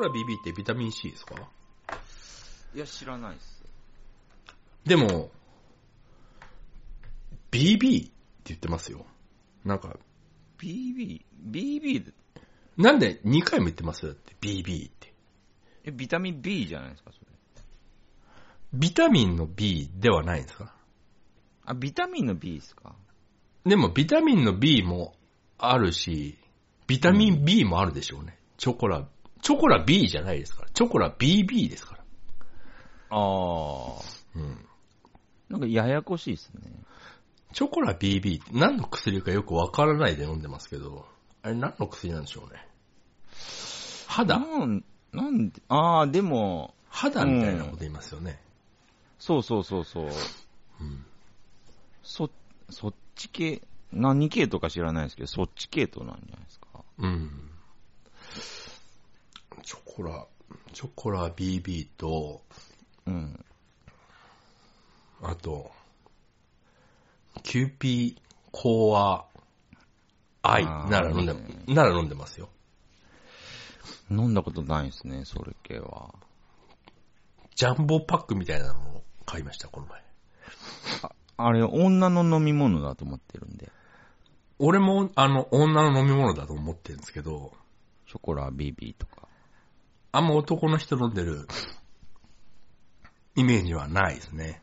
コラ BB ってビタミン C ですか？いや、知らないっす。でも、BB って言ってますよ。なんか、BB、BB で、なんで2回も言ってます？だって BB って。え、ビタミン B じゃないですか、それ。ビタミンの B ではないんですか？あ、ビタミンの B ですか？でもビタミンの B もあるし、ビタミン B もあるでしょうね。チョコラ、チョコラ B じゃないですから。チョコラ BB ですから。ああ。うん。なんかややこしいですね。チョコラ BB って何の薬かよくわからないで飲んでますけど、あれ何の薬なんでしょうね。肌なん、なんで、ああ、でも、肌みたいなこと言いますよね。そうそうそうそう。うん。そ、そっち系、何系とか知らないですけど、そっち系統なんじゃないですか。うん。チョコラ、チョコラ BB と、うん。あと、キューピーコーワアイなら飲んで、ねなら飲んでますよ。飲んだことないですね、それ系は。ジャンボパックみたいなのを買いました、この前。あれ、女の飲み物だと思ってるんで。俺も、あの、女の飲み物だと思ってるんですけど、ショコラ BB とか。あんま男の人飲んでるイメージはないですね。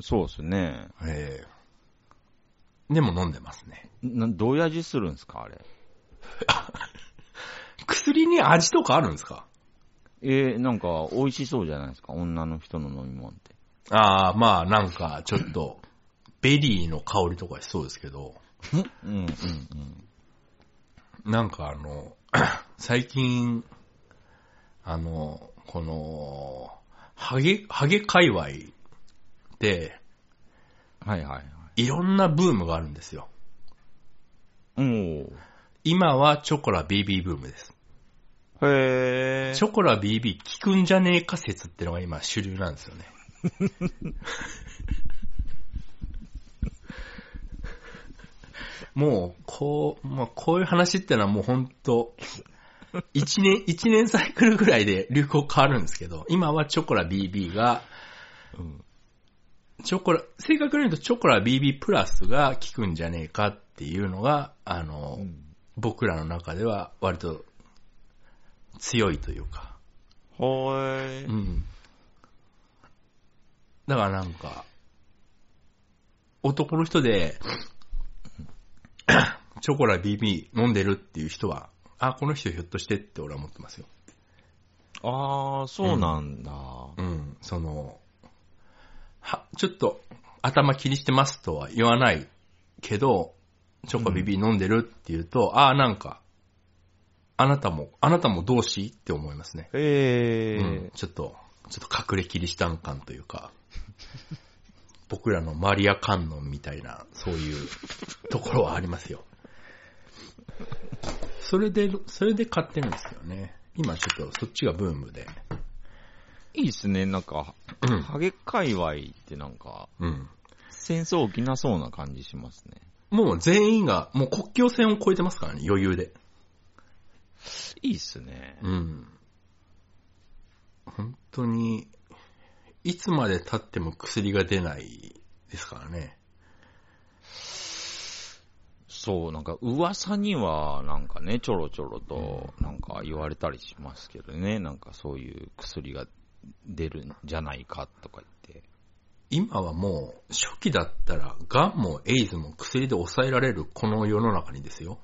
そうですね。ええでも飲んでますね。な、どういう味するんですか、あれ？薬に味とかあるんですか？えー、なんか、美味しそうじゃないですか、女の人の飲み物って。ああ、まあなんかちょっと、ベリーの香りとかしそうですけど、うん、うん、うん。なんかあの、最近、あの、この、ハゲ、ハゲ界隈で、はいはいはいろんなブームがあるんですよ。い。おー。今はチョコラ BB ブームです。へー。チョコラ BB 効くんじゃねえか説ってのが今主流なんですよね。もう、こう、まあ、こういう話ってのはもう本当一年、一年サイクルぐらいで流行変わるんですけど、今はチョコラ BB が、うんチョコラ、正確に言うとチョコラ BB プラスが効くんじゃねえかっていうのが、あの、うん僕らの中では割と強いというか、ほーい。うん。だからなんか、男の人で、チョコラ BB 飲んでるっていう人は、あ、この人ひょっとしてって俺は思ってますよ。あー、そうなんだ。うん。その、は、ちょっと頭気にしてますとは言わないけど、チョコ BB 飲んでるって言うと、ああ、なんか、あなたも、あなたも同志って思いますね。へー。うん、ちょっと、ちょっと隠れキリシタン感というか、僕らのマリア観音みたいな、そういうところはありますよ。それで、それで買ってるんですよね。今ちょっとそっちがブームで。いいっすね、なんか、うん。ハゲ界隈ってなんか、うん。戦争起きなそうな感じしますね。もう全員が、もう国境線を越えてますからね、余裕で。いいっすね。うん。本当に、いつまで経っても薬が出ないですからね。そう、なんか噂にはなんかね、ちょろちょろとなんか言われたりしますけどね、なんかそういう薬が出るんじゃないかとか言って。今はもう、初期だったら、ガンもエイズも薬で抑えられるこの世の中にですよ。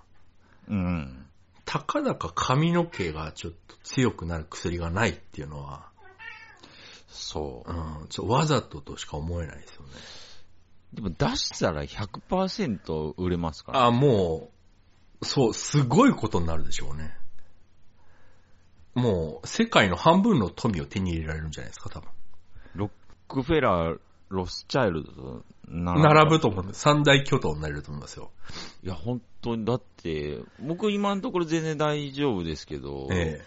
うん。たかだか髪の毛がちょっと強くなる薬がないっていうのは、そうう。ん、ちょわざととしか思えないですよね。でも出したら100%売れますから。あ、もう、そう、すごいことになるでしょうね。もう、世界の半分の富を手に入れられるんじゃないですか、多分。ロックフェラー、ロスチャイルドと並並ぶと思うんです。三大巨頭になれると思いますよ。いや、本当に、だって、僕今のところ全然大丈夫ですけど、ええ。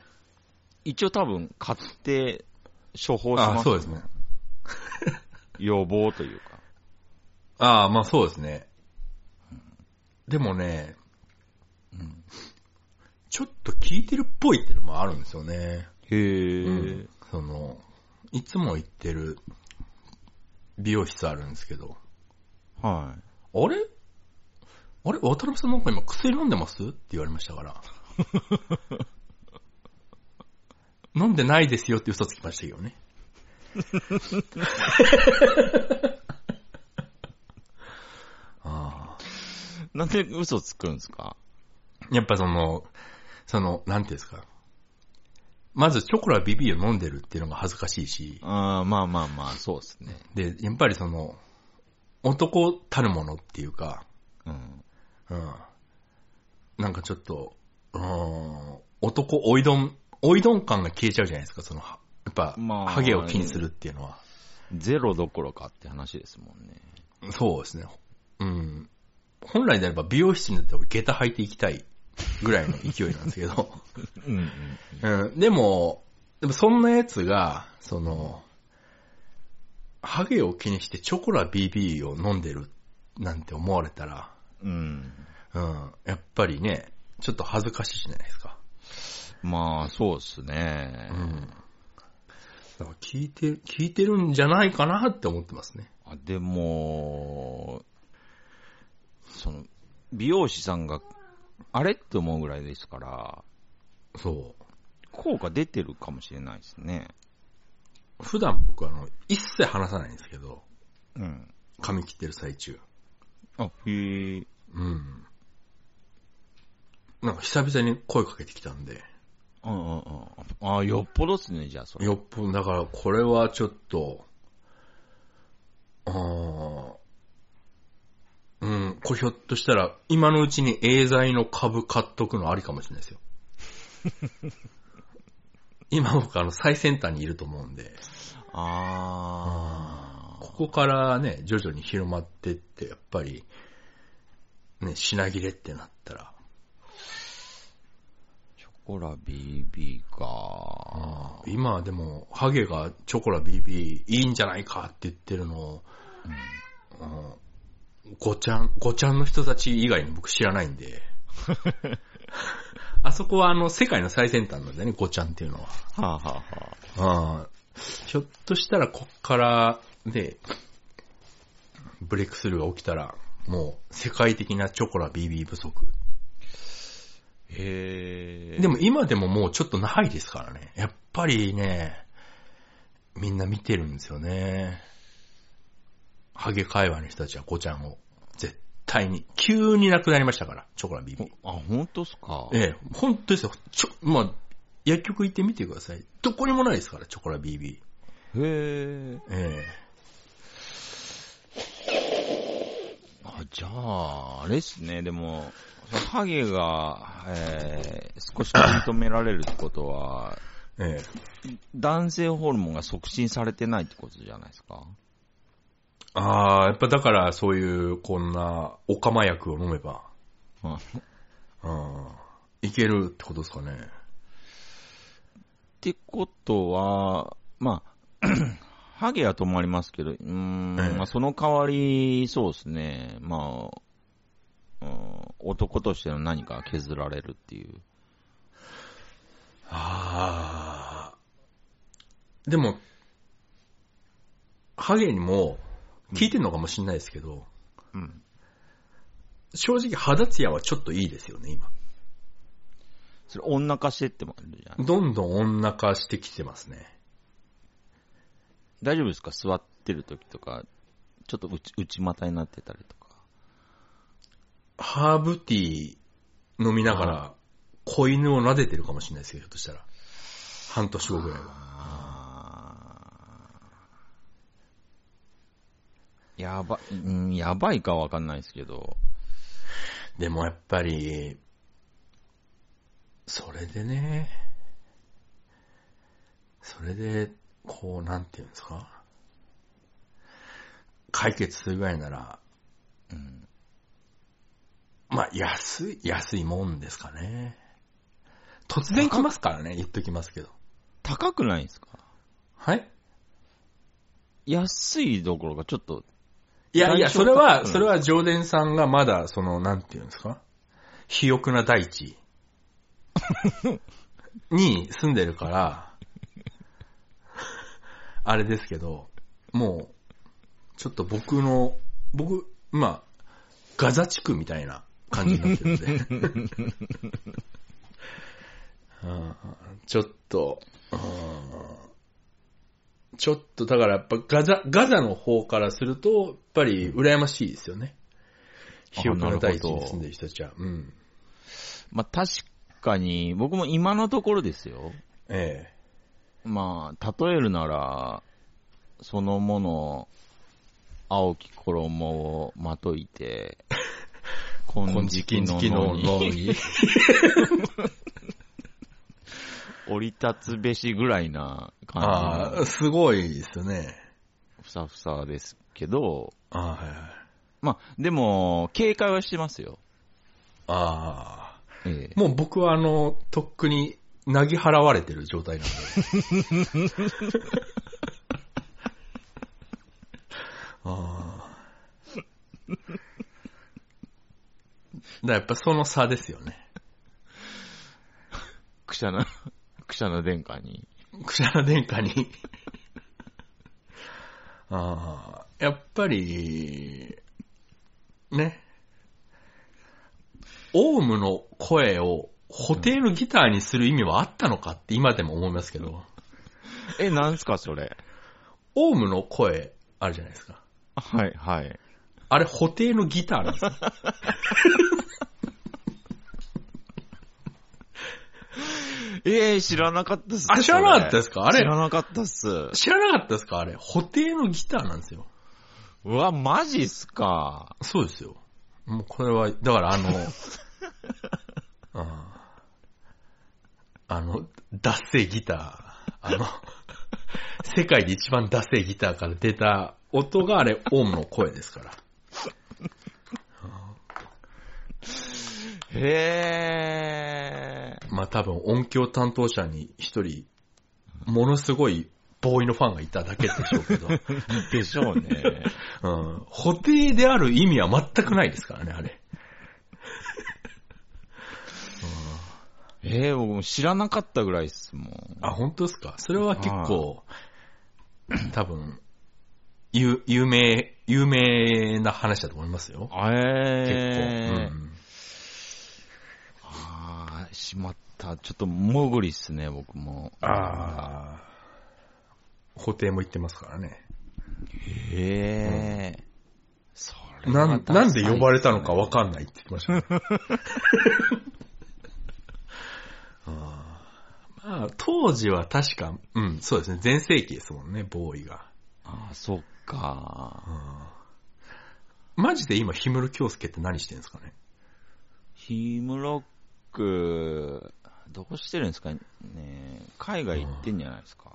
一応多分買って処方しますあ、そうですね。予防というか。ああ、まあそうですね。でもね、うん。ちょっと効いてるっぽいっていうのもあるんですよね。へえ、うん。その、いつも行ってる美容室あるんですけど、はあれ？あれ？渡辺さんなんか今薬飲んでます？って言われましたから。飲んでないですよって嘘つきましたけどね。あい。なんで嘘つくんですか？あやっぱその、その、なんていうんですか？まずチョコラビビを飲んでるっていうのが恥ずかしいし、あーまあまあまあ、そうですね。で、やっぱりその、男たるものっていうか、うん。うん。なんかちょっと、うん、男おいどん、おいどん感が消えちゃうじゃないですか、その、はやっぱ、まあハゲを気にするっていうのは。ゼロどころかって話ですもんね。そうですね。うん。本来であれば美容室にだって俺下駄履いていきたいぐらいの勢いなんですけど。うん。でも、でもそんなやつが、その、ハゲを気にしてチョコラ BB を飲んでるなんて思われたら、うん。うん。やっぱりね、ちょっと恥ずかしいじゃないですか。まあ、そうですね。うん。だから聞いて、聞いてるんじゃないかなって思ってますね。あでも、その、美容師さんが、あれって思うぐらいですから、そう。効果出てるかもしれないですね。普段僕あの、一切話さないんですけど、うん。髪切ってる最中。あ、へえ。うん。なんか久々に声かけてきたんで、うんうんうん。あ、よっぽどっすね、じゃあ、それ。よっぽど、だからこれはちょっと、あーうん、これひょっとしたら、今のうちにエーザイの株買っとくのありかもしれないですよ。今僕あの最先端にいると思うんで、あここからね、徐々に広まってって、やっぱり、ね、品切れってなったら、チョコラ BB か。今はでも、ハゲがチョコラ BB いいんじゃないかって言ってるのを、うんごちゃん、ごちゃんの人たち以外に僕知らないんで、あそこはあの世界の最先端なんだよね、ごちゃんっていうのは。はあ、はあはあひょっとしたらこっからで、ブレイクスルーが起きたら、もう世界的なチョコラ BB 不足。あ、へえ。でも今でももうちょっとないですからね。やっぱりね、みんな見てるんですよね。ハゲ界隈の人たちはごちゃんを。絶対に。急になくなりましたから、チョコラ BB。あ、本当っすか？ええ、本当ですよ。ちょ、まあ、薬局行ってみてください。どこにもないですから、チョコラ BB。へえ。えあ、じゃあ、あれっすね、でも、ハゲが、えー、少し認められるってことは、え、ええ。男性ホルモンが促進されてないってことじゃないですか？ああ、やっぱだからそういう、こんな、オカマ薬を飲めば、うんうん、いけるってことですかね。ってことは、まあ、ハゲは止まりますけど、うーん、ええまあ、その代わり、そうですね、まあ、うん、男としての何かが削られるっていう。ああ。でも、ハゲにも、聞いてんのかもしれないですけど、うん。正直肌ツヤはちょっといいですよね、今。それ女化してってもあるじゃん。どんどん女化してきてますね。大丈夫ですか？座ってる時とか、ちょっと内内股になってたりとか。ハーブティー飲みながら、子犬を撫でてるかもしれないですよ、ひょっとしたら。半年後ぐらいは。あーやば、うん、やばいかわかんないですけど、でもやっぱり、それでね、それで、こう、なんていうんですか。解決するぐらいなら、うん、まあ、安い、安いもんですかね。突然来ますからね、言っときますけど。高くないですか？はい？安いどころかちょっと、いやいや、それは、うん。それは常連さんがまだ、その、なんていうんですか？肥沃な大地。に住んでるから、あれですけど、もう、ちょっと僕の、僕、まあ、ガザ地区みたいな感じになってるんで。うんちょっと、うんちょっと、だからやっぱガザ、ガザの方からすると、やっぱり羨ましいですよね。あ広くの大地に住んでる人たちは。うん。まあ確かに、僕も今のところですよ。えまあ、例えるなら、そのもの、青き衣をまといて、え。金色の野に降り立つべしぐらいな感ああ、じすごいですよね。のふさふさですけど、ああ、はいはい。まあ、でも、警戒はしてますよ。ああ。ええ、もう僕はあの、とっくに、なぎ払われてる状態なんで。ああ。だやっぱその差ですよね。くしゃな、くしゃな殿下に。クシャナ殿下に。ああ。やっぱり、ね。オウムの声を補定のギターにする意味はあったのかって今でも思いますけど、え、なんすか、それ？オウムの声あるじゃないですか。はい、はい。あれ補定のギターなんですよ。ええ知らなかったっす。あ、知らなかったですか？あ知れ、らなかったっす。知らなかったですか？あれ、補定のギターなんですよ。うわ、マジっすか？そうですよ。もうこれは、だからあの、ああの、脱製ギター、あの、世界で一番脱製ギターから出た音があれ、オウムの声ですから。へえ。まあ多分音響担当者に一人、ものすごいボーイのファンがいただけでしょうけど、でしょうね。うん、補定である意味は全くないですからね、あれ。ええ僕も知らなかったぐらいっすもん。あ、本当ですか？それは結構、多分、有有名、有名な話だと思いますよ。ええ結構。うんしまった。ちょっと、もぐりっすね、僕も。ああ。補定も言ってますからね。へえ。それはなん、なんで呼ばれたのかわんかんないって言ってました ね。あーまあ、当時は確か、うん、そうですね、全盛期ですもんね、ボーイが。ああ、そっか。マジで今、氷室京介って何してるんですかね？ヒムロック、どこしてるんですかね海外行ってんじゃないですか。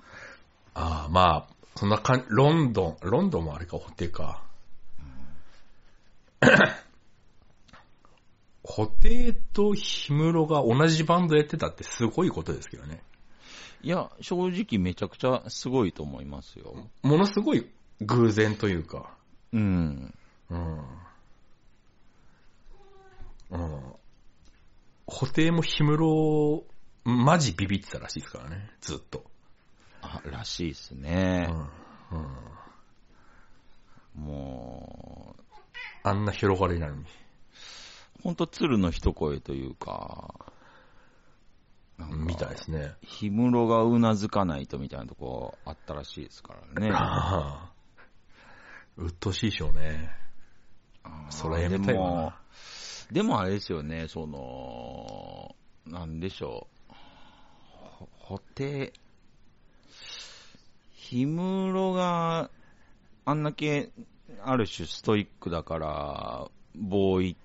ああ、まあ、そんなかん、ロンドン、ロンドンもあれか、補定か。補定と氷室が同じバンドやってたってすごいことですけどね。いや、正直めちゃくちゃすごいと思いますよ。ものすごい偶然というか。うん。うん。うん。補定も氷室、マジビビってたらしいですからね、ずっと。あ、らしいですねう。ん。うん。もう、あんな広がりなのに。ほんと鶴の一声というか、みたいですね。氷室がうなずかないとみたいなとこあったらしいですからね。ああ。うっとうしいでしょうね。それはやめたいな。、でもあれですよね、その、なんでしょう。ほ補定、氷室があんだけある種ストイックだから、ボーイっ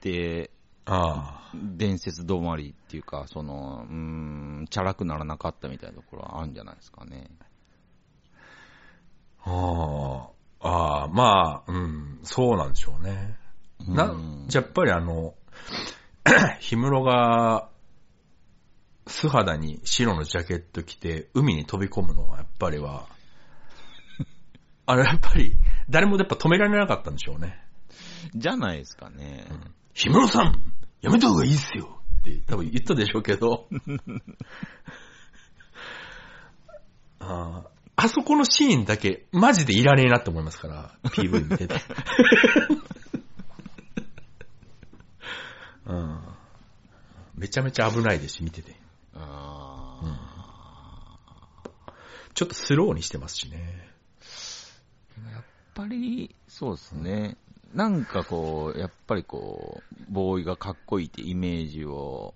てあ伝説止まりっていうか、その、うーん、チャラくならなかったみたいなところはあるんじゃないですかね。あ。ああ。ああ、まあ、うん、そうなんでしょうね。なうん、じゃあやっぱりあの、氷室が、素肌に白のジャケット着て海に飛び込むのはやっぱりは、あれやっぱり、誰もやっぱ止められなかったんでしょうね。じゃないですかね。氷室さん、やめた方がいいっすよって多分言ったでしょうけど。あああそこのシーンだけ、マジでいらねえなって思いますから、PV 見てて。うん。めちゃめちゃ危ないですし、見てて。あちょっとスローにしてますしね。ーやっぱり、そうですね。なんかこう、やっぱりこう、ボーイがかっこいいってイメージを、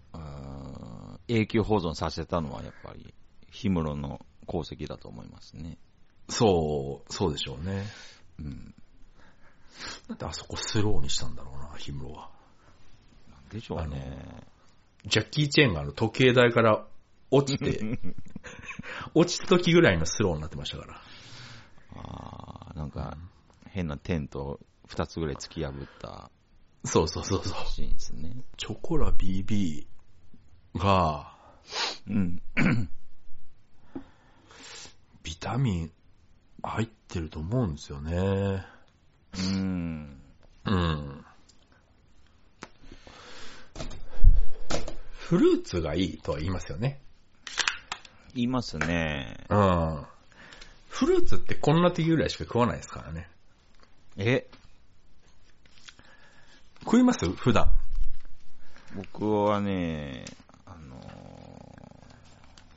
永久保存させたのはやっぱり、氷室の功績だと思いますね。そう、そうでしょうね。うん。なんであそこスローにしたんだろうな、氷室は。でしょうね。ジャッキー・チェンがあの時計台から落ちて、落ちた時ぐらいのスローになってましたから。ああ、なんか、変なテント二つぐらい突き破ったそうそうそうそう。シーンですね。チョコラ BB が、うん。ビタミン入ってると思うんですよね。うん。うん。フルーツがいいとは言いますよね。言いますね。うん。フルーツってこんな時ぐらいしか食わないですからね。え、食います？普段。僕はね、あのー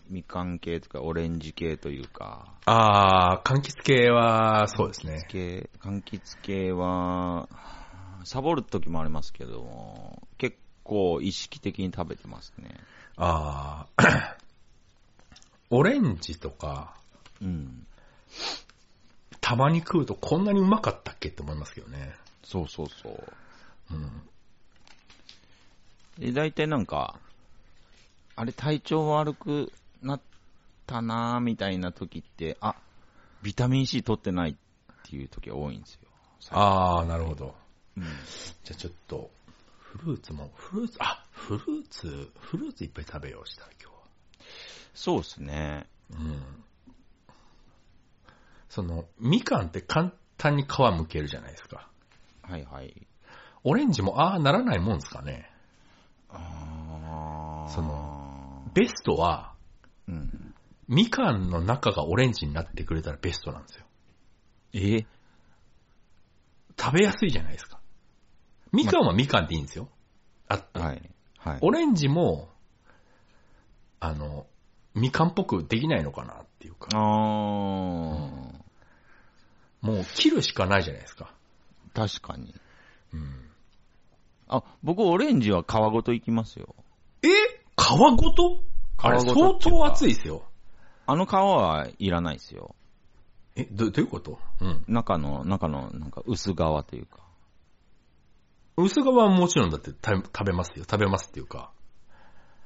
みかん系とかオレンジ系というか、あー、柑橘系は、そうですね。系、柑橘系は、サボる時もありますけども、結構意識的に食べてますね。あー、オレンジとか、うん。たまに食うとこんなにうまかったっけって思いますけどね。そうそうそう。うん。で、大体なんか、あれ体調悪くなったなーみたいな時って、あ、ビタミン C 取ってないっていう時が多いんですよ。あー、なるほど。うん。じゃあちょっと、フルーツも、フルーツ、あ、フルーツ、フルーツいっぱい食べようしたら今そうですね。日は。うん。その、みかんって簡単に皮むけるじゃないですか。はいはい。オレンジも、ああ、ならないもんですかね。あーその、ベストは、うん。みかんの中がオレンジになってくれたらベストなんですよ。え？食べやすいじゃないですか。みかんはみかんでいいんですよ。あ。はい。はい。オレンジも、あの、みかんっぽくできないのかなっていうか。あー、もう切るしかないじゃないですか。確かに。うん。あ、僕オレンジは皮ごといきますよ。え？皮ごと？あれ相当熱いですよ。あの皮はいらないですよ。え、ど、どういうこと？うん。中の、中の、なんか薄皮というか。薄皮はもちろんだって食べますよ。食べますっていうか。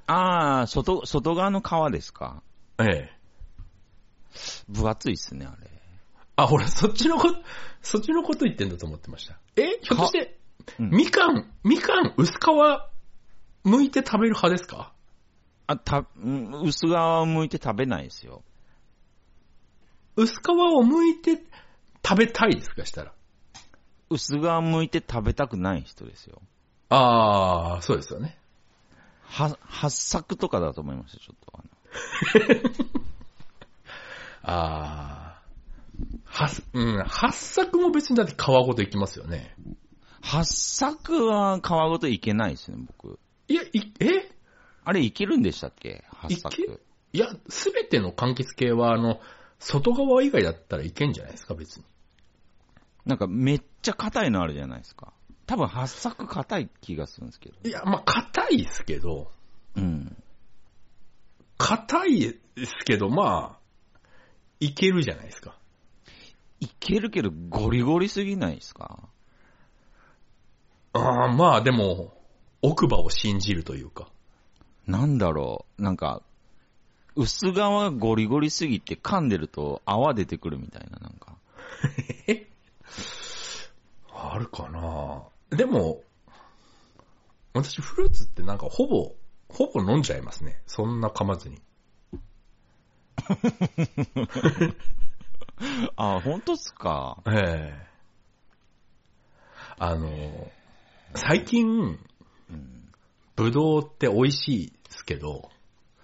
あー、外、外側の皮ですか？ええ。分厚いっすね、あれ。あ、俺そっちのこと、そっちのこと言ってんだと思ってました。えひょっとして、うんみかん、みかん薄皮剥いて食べる派ですか？あ、た、うん薄皮を剥いて食べないですよ。薄皮を剥いて食べたいですかしたら。薄皮剥いて食べたくない人ですよ。ああ、そうですよね。は、八作とかだと思いました、ちょっと。あのああ。は、うん、八作も別にだって皮ごといきますよね。八作は皮ごといけないですね、僕。いや、い、え？あれいけるんでしたっけ？八いけ？作。いや、すべての柑橘系は、あの、外側以外だったらいけんじゃないですか、別に。なんかめっちゃ硬いのあるじゃないですか。多分八作硬い気がするんですけど。いや、まあ、硬いですけど、うん。硬いですけど、まあ、いけるじゃないですか。いけるけどゴリゴリすぎないですか？ああ、まあ、でも、奥歯を信じるというか。なんだろう。なんか、薄皮がゴリゴリすぎて噛んでると泡出てくるみたいな、なんか。あ るかなでも、私フルーツってなんかほぼ、ほぼ飲んじゃいますね。そんな噛まずに。あ、本当っすか？ええあの、最近、うん。ブドウって美味しいですけど、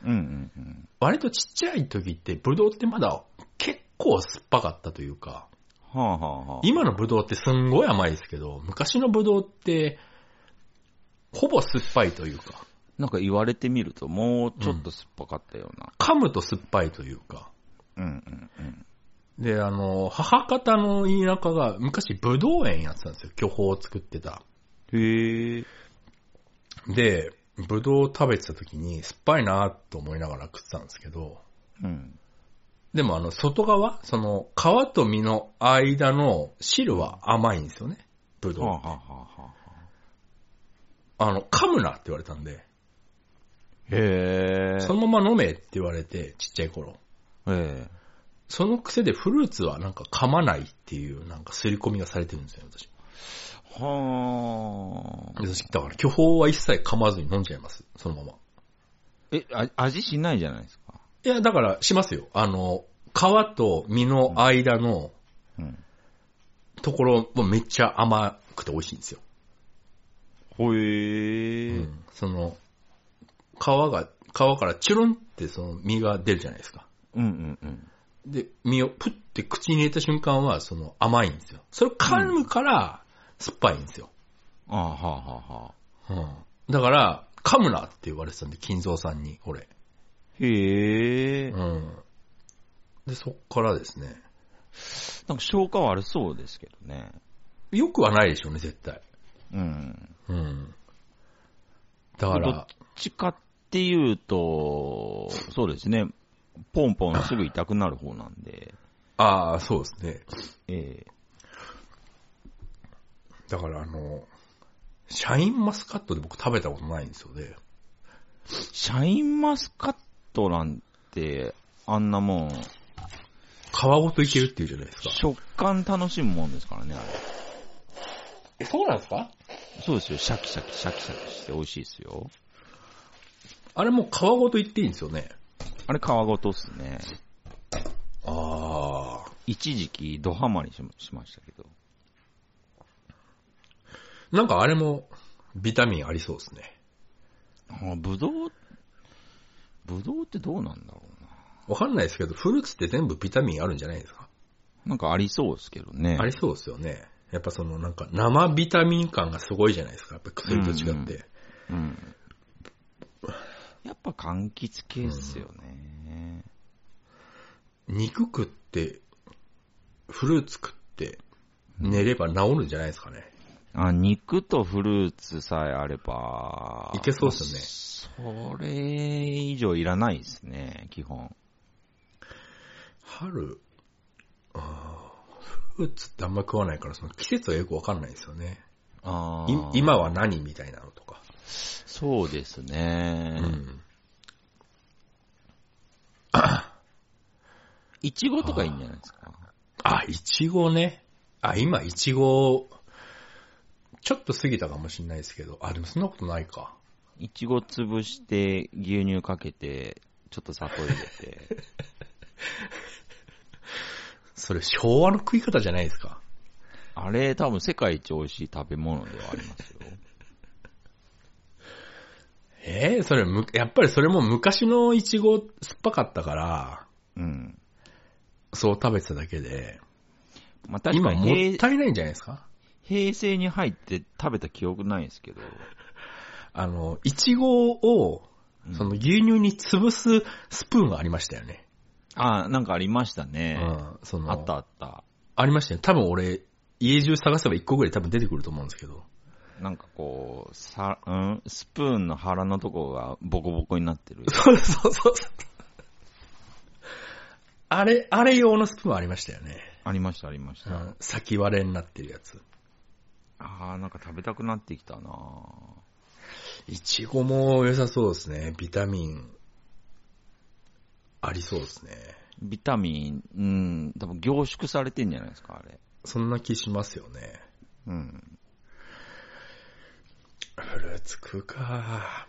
うんうんうん。割とちっちゃい時って、ブドウってまだ結構酸っぱかったというか、はあはあはあ。今のブドウってすんごい甘いですけど、昔のブドウって、ほぼ酸っぱいというか、なんか言われてみると、もうちょっと酸っぱかったような。噛むと酸っぱいというか、うんうんうん。で、あの、母方の田舎が昔ブドウ園やってたんですよ。巨峰を作ってた。へえ。で、ブドウを食べてた時に酸っぱいなと思いながら食ってたんですけど、うん。でもあの、外側、その、皮と実の間の汁は甘いんですよね。ブドウ。はあ、はあはあはあ、あの、噛むなって言われたんで、へえ。そのまま飲めって言われて、ちっちゃい頃。ええ。その癖でフルーツはなんか噛まないっていう、なんか刷り込みがされてるんですよ、私。はあ。で私だから巨峰は一切噛まずに飲んじゃいます、そのまま。え、あ味しないじゃないですか。いや、だからしますよ。あの、皮と実の間のうん。ところもめっちゃ甘くて美味しいんですよ。ほえー。うん。その、皮が、皮からチュルンってその実が出るじゃないですか。うんうんうん。で、実をプッて口に入れた瞬間はその甘いんですよ。それを噛むから酸っぱいんですよ。ああ、はあはあはあ。うん。だから、噛むなって言われてたんで、金蔵さんに、俺。へえ。うん。で、そっからですね。なんか消化悪そうですけどね。よくはないでしょうね、絶対。うん。うん。だかどっら、ちかっていうと、そうですね。ポンポンすぐ痛くなる方なんで。ああ、そうですね。ええだからあの、シャインマスカットで僕食べたことないんですよね。シャインマスカットなんて、あんなもん、皮ごといけるっていうじゃないですか。食感楽しむもんですからね、あれ。え、そうなんですか？そうですよ。シャキシャキ、シャキシャキして美味しいですよ。あれもう皮ごといっていいんですよね。あれ皮ごとっすね。ああ。一時期ドハマりしましましたけど。なんかあれもビタミンありそうですね。あ、ぶどう、ぶどうってどうなんだろうな。わかんないですけど、フルーツって全部ビタミンあるんじゃないですか？なんかありそうですけどね。ありそうですよね。やっぱそのなんか生ビタミン感がすごいじゃないですか。やっぱ薬と違って。うん。やっぱ柑橘系っすよね。肉食って、フルーツ食って、寝れば治るんじゃないですかね。あ、肉とフルーツさえあれば。いけそうっすよね。それ以上いらないですね、基本。春、あーフルーツってあんま食わないから、その季節はよくわかんないですよね。いあー今は何みたいなのとか。そうですね。うん。いちごとかいいんじゃないですか？あ、いちごね。あ、今、いちご、ちょっと過ぎたかもしれないですけど、あ、でもそんなことないか。いちご潰して、牛乳かけて、ちょっと砂糖入れて。それ昭和の食い方じゃないですか。あれ、多分世界一美味しい食べ物ではありますよ。えー、それむ、やっぱりそれも昔のいちご酸っぱかったから、うん。そう食べてただけで、まあ確今もったいないんじゃないですか？平成に入って食べた記憶ないですけど。あの、いちごを、その牛乳に潰すスプーンがありましたよね。あ、なんかありましたうね。ん。その、あったあった。ありましたよ。多分俺、家中探せば1個ぐらい多分出てくると思うんですけど。なんかこう、さ、うん？スプーンの腹のとこがボコボコになってる。そうそうそうそう。あれ、あれ用のスプーンありましたよね。ありました、ありました。うん。先割れになってるやつ。ああ、なんか食べたくなってきたな。いちごも良さそうですね。ビタミン、ありそうですね。ビタミン、うん、多分凝縮されてんじゃないですか、あれ。そんな気しますよね。うん。フルーツ食うか。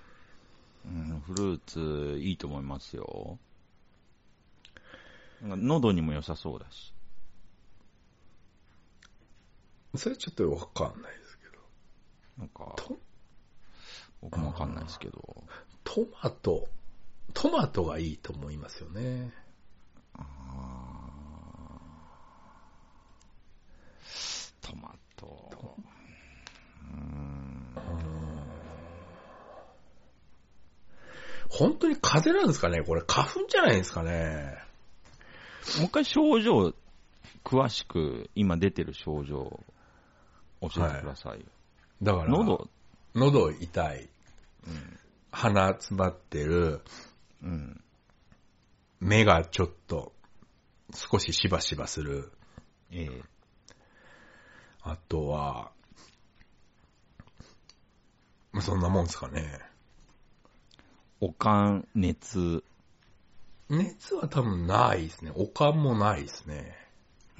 うん、フルーツいいと思いますよ。なんか喉にも良さそうだし。それちょっとわかんないですけど。なんか、僕もわかんないですけど。トマト、トマトがいいと思いますよね。あトマト。トうん本当に風邪なんですかね？これ花粉じゃないですかね？もう一回症状、詳しく、今出てる症状教えてくださいよ。だから、喉、喉痛い、うん。鼻詰まってる、うん。目がちょっと少ししばしばする。ええあとは、まあそんなもんですかね。おかん、熱。熱は多分ないですね。おかんもないですね。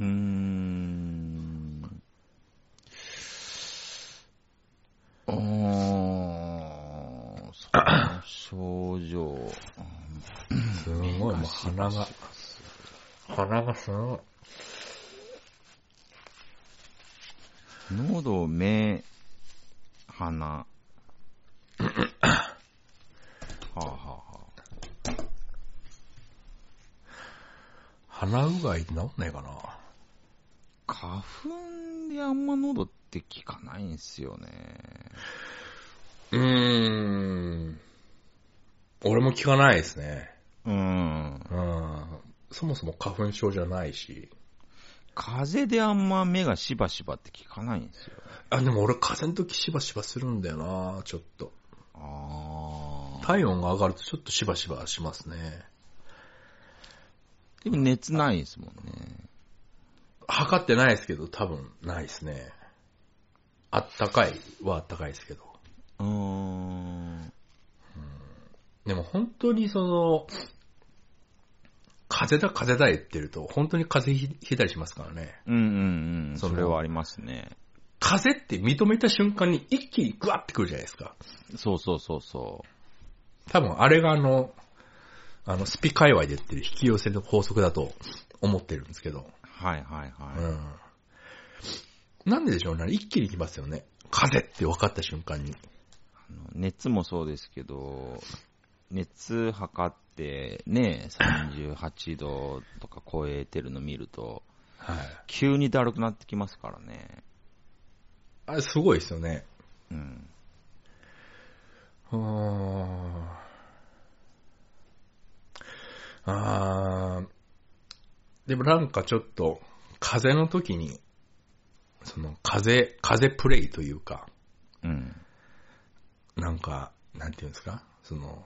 うーん。うーん。その症状。すごい、もう鼻が、鼻がすごい。喉、目、鼻。はあ、はあはあ、鼻うがい治んないかな。花粉であんま喉って効かないんすよね。うーん。俺も聞かないですね。うん。うん。そもそも花粉症じゃないし。風邪であんま目がしばしばって効かないんですよ。あ、でも俺風邪の時しばしばするんだよな、ちょっと。ああ。体温が上がるとちょっとしばしばしますね。でも熱ないですもんね。測ってないですけど、多分ないですね。あったかいはあったかいですけど。うーん。でも本当にその、風邪だ風邪だ言ってると、本当に風邪ひひいたりしますからね。うんうんうん。それはありますね。風邪って認めた瞬間に一気にグワってくるじゃないですか。そうそうそうそ多分あれがあの、あの、スピ界隈で言ってる引き寄せの法則だと思ってるんですけど。う。はいはいはい。うん。なんででしょうね。一気に来ますよね。風邪って分かった瞬間に。あの熱もそうですけど、熱測ってね、38度とか超えてるの見ると、はい。急にだるくなってきますからね。あれすごいですよね。うん。うーん。あーでもなんかちょっと、風邪の時に、その、風、風プレイというか、うん。なんか、なんていうんですか？その、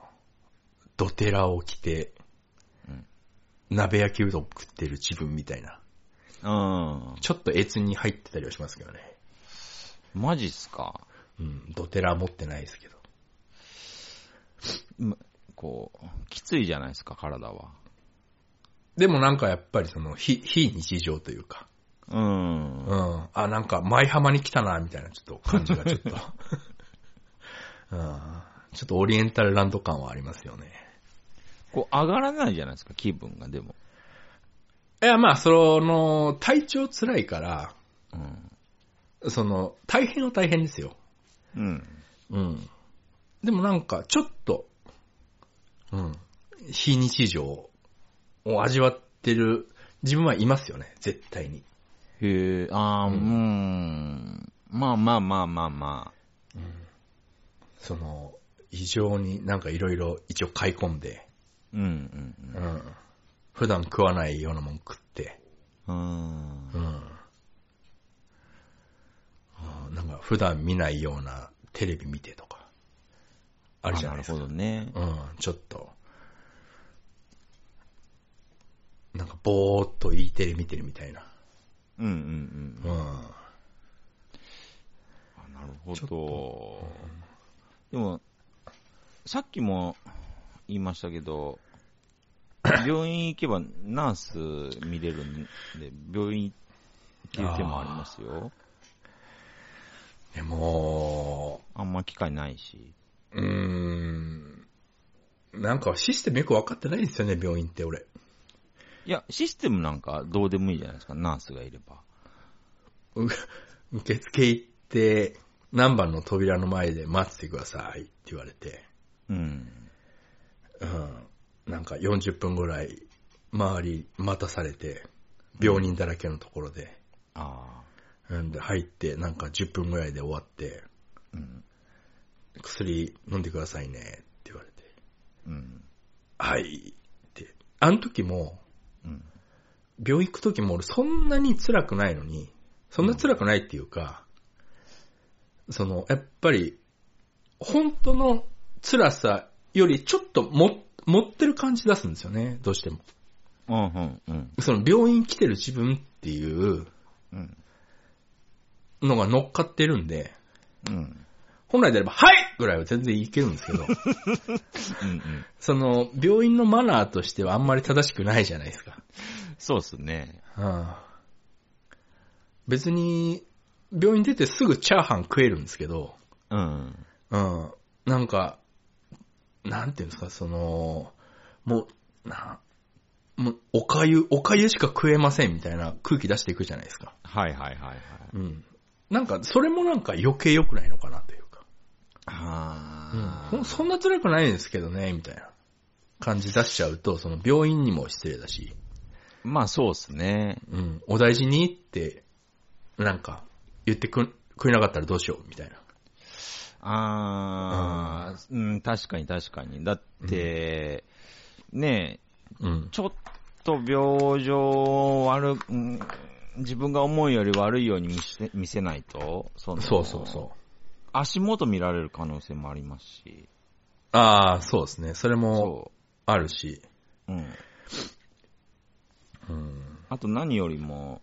ドテラを着て、うん鍋焼きうどん食ってる自分みたいな。うん。ちょっと越に入ってたりはしますけどね。マジっすか？うん、ドテラ持ってないですけど。今こう、きついじゃないですか、体は。でもなんかやっぱりその、非、非日常というか、うん。うん。あ、なんか、舞浜に来たな、みたいな、ちょっと感じがちょっと。うん。ちょっとオリエンタルランド感はありますよね。こう、上がらないじゃないですか、気分が、でも。いや、まあ、その、体調辛いから、うん。その、大変は大変ですよ。うん。うん。でもなんか、ちょっと、うん。非日常を味わってる自分はいますよね、絶対に。へえ、ああ、ううんん。まあまあまあまあまその、異常になんかいろいろ一応買い込んで、あ。うんうんうん。普段食わないようなもん食って、うん。うんなんか普段見ないようなテレビ見てとか、あるじゃないですか。なるほどね。うん、ちょっと。なんかぼーっと E テレ見てるみたいな。うんうんうん。うん。あなるほちょっど。でも、さっきも言いましたけど、病院行けばナース見れるんで、病院っていう手もありますよ。でも、あんま機会ないし。うーん。なんかシステムよくわかってないんですよね、病院って俺。いや、システムなんかどうでもいいじゃないですか、ナースがいれば。う受付行って、何番の扉の前で待っててくださいって言われて、うん。うん。なんか40分ぐらい周り待たされて、病人だらけのところで、あうんで入ってなんか10分ぐらいで終わって、あ。うん。薬飲んでくださいねって言われて、うん。はいって。あの時も、うん。病院行く時も俺そんなに辛くないのに、そんな辛くないっていうか、その、やっぱり、本当の辛さよりちょっとも、持ってる感じ出すんですよね、どうしても。うん、うん、うん。その病院来てる自分っていううん。のが乗っかってるんで、うん。本来であれば、はいぐらいは全然いけるんですけど、うん、うん。その、病院のマナーとしてはあんまり正しくないじゃないですか。そうっすね。うん別に、病院出てすぐチャーハン食えるんですけど、うん。うん。なんか、なんていうんですか、その、もう、な、もう、おかゆ、おかゆしか食えませんみたいな空気出していくじゃないですか。はいはいはいはい。うん。なんか、それもなんか余計良くないのかな。あうん。そんな辛くないんですけどね、みたいな感じ出しちゃうと、その病院にも失礼だし、まあそうっすね。うん。お大事にって、なんか、言ってく、くれなかったらどうしよう、みたいな。ああ、うん、確かに確かに。だって、ねえ、うん。ちょっと病状悪、うん自分が思うより悪いように見せ見せないと、そのそうそうそう。足元見られる可能性もありますし。ああ、そうですね。それもそあるし。う。うん。うん。あと何よりも、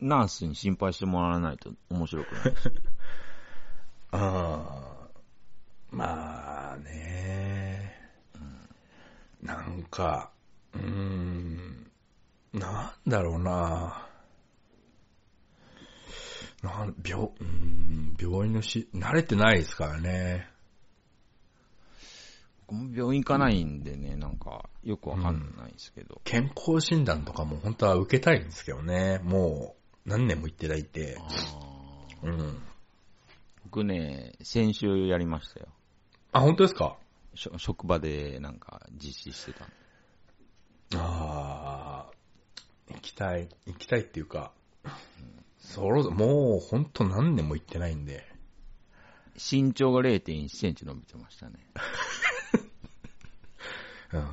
ナースに心配してもらわないと面白くないし。ああ、まあね。なんか、うーん、なんだろうな。なん病、うん、病院のし、慣れてないですからね。僕も病院行かないんでね、なんか、よくわかんないですけど。健康診断とかも本当は受けたいんですけどね。もう何年も行ってないて。あーうん。僕ね、先週やりましたよ。あ、本当ですか？職場でなんか実施してたああ、行きたい、行きたいっていうか、そろもう本当何年も行ってないんで。身長が0.1センチ伸びてましたね。うん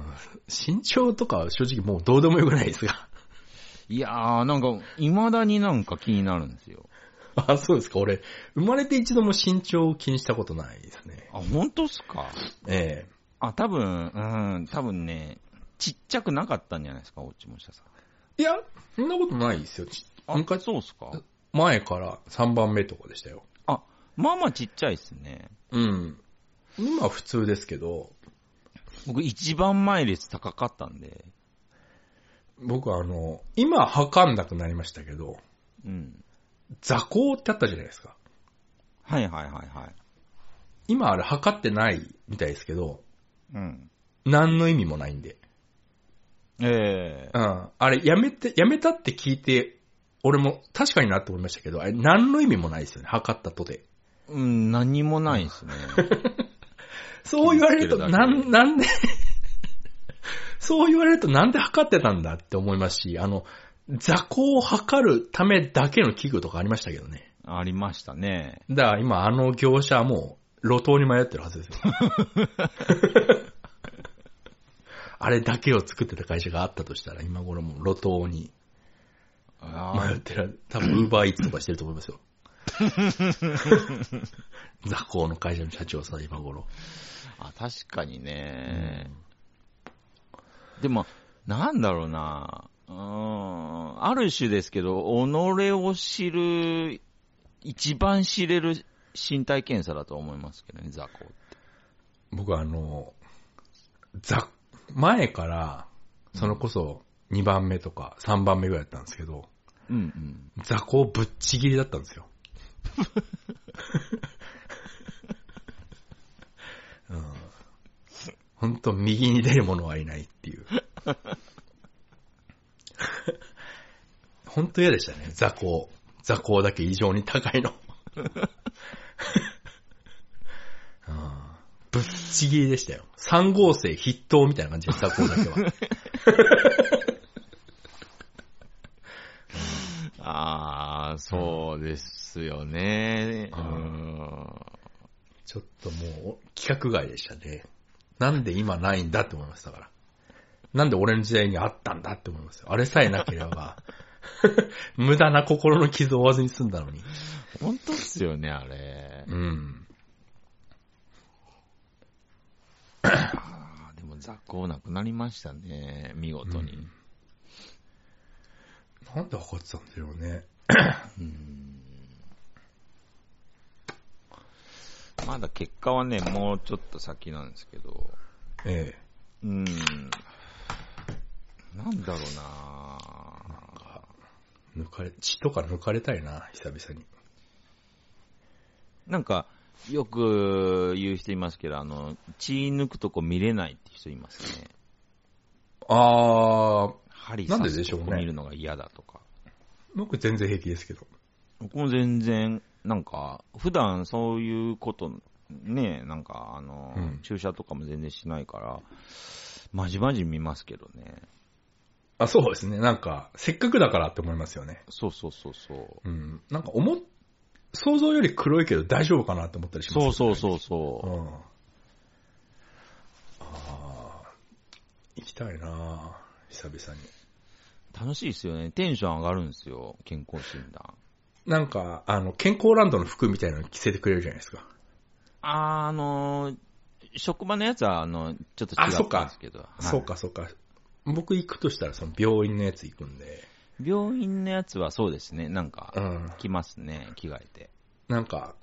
身長とかは正直もうどうでもよくないですが。いやー、なんか、未だになんか気になるんですよ。あ、そうですか。俺、生まれて一度も身長を気にしたことないですね。あ、本当っすか？えあ、多分、うん、多分ね、ちっちゃくなかったんじゃないですか、落ちもしたさん。えいや、そんなことないですよ。ちあ、昔そうっすか？前から3番目とかでしたよ。あ、まあまあちっちゃいっすね。うん。今は普通ですけど、僕一番前列高かったんで、僕はあの、今測んなくなりましたけど、うん。座高ってあったじゃないですか。はいはいはいはい。今あれ測ってないみたいですけど、うん。何の意味もないんで。ええうん。あれ、やめて、やめたって聞いて、俺も確かになって思いましたけど、あれ、何の意味もないですよね。測ったとで。うん、何もないですね。そう言われると、なん、なんで、そう言われるとなんで測ってたんだって思いますし、あの、座高を測るためだけの器具とかありましたけどね。ありましたね。だから今あの業者はもう路頭に迷ってるはずですよ。あれだけを作ってた会社があったとしたら今頃もう路頭にあ迷ってる。多分ウーバーイーツとかしてると思いますよ。座高の会社の社長さ、今頃。あ、確かにね。でも、なんだろうな。うーん、ある種ですけど、己を知る、一番知れる身体検査だと思いますけどね、座高って。僕はあの、ざ、前から、それこそ2番目とか3番目ぐらいだったんですけど、うんうん。座高ぶっちぎりだったんですよ。うん、本当右に出る者はいないっていう。本当嫌でしたね、座高。座高だけ異常に高いの。うんぶっちぎりでしたよ。3号生筆頭みたいな感じで、座高だけは。ああ、そうですよね。ううんん。ちょっともう、企画外でしたね。なんで今ないんだって思いましたから。なんで俺の時代にあったんだって思いますよ。あれさえなければ、無駄な心の傷を負わずに済んだのに。本当っすよね、あれ。うん。あーでも雑魚なくなりましたね、見事に。うんなんで分かってたんだろうね。うんまだ結果はね、もうちょっと先なんですけど、えうん。なんだろうなえ。抜かれ、血とか抜かれたいな、久々に。なんか、よく言う人いますけど、あの、血抜くとこ見れないって人いますね。あー、針なんで刺ですしょ見るのが嫌だとか。僕全然平気ですけど。僕も全然、なんか、普段そういうこと、ね、なんか、あの、うん注射とかも全然しないから、まじまじ見ますけどね。あ、そうですね。なんか、せっかくだからって思いますよね。そうそうそうそう。うん。なんか思っ、想像より黒いけど大丈夫かなって思ったりしますそうそうそうそう。うん。ああ、行きたいな久々に。楽しいですよね。テンション上がるんですよ。健康診断。なんか、あの、健康ランドの服みたいなの着せてくれるじゃないですか。あーあのー職場のやつは、あの、ちょっと違っあそっかたんですけど。はいそうか、そうか。僕行くとしたらその病院のやつ行くんで、病院のやつはそうですね。なんかう、ん。来ますね。着替えて。なんか、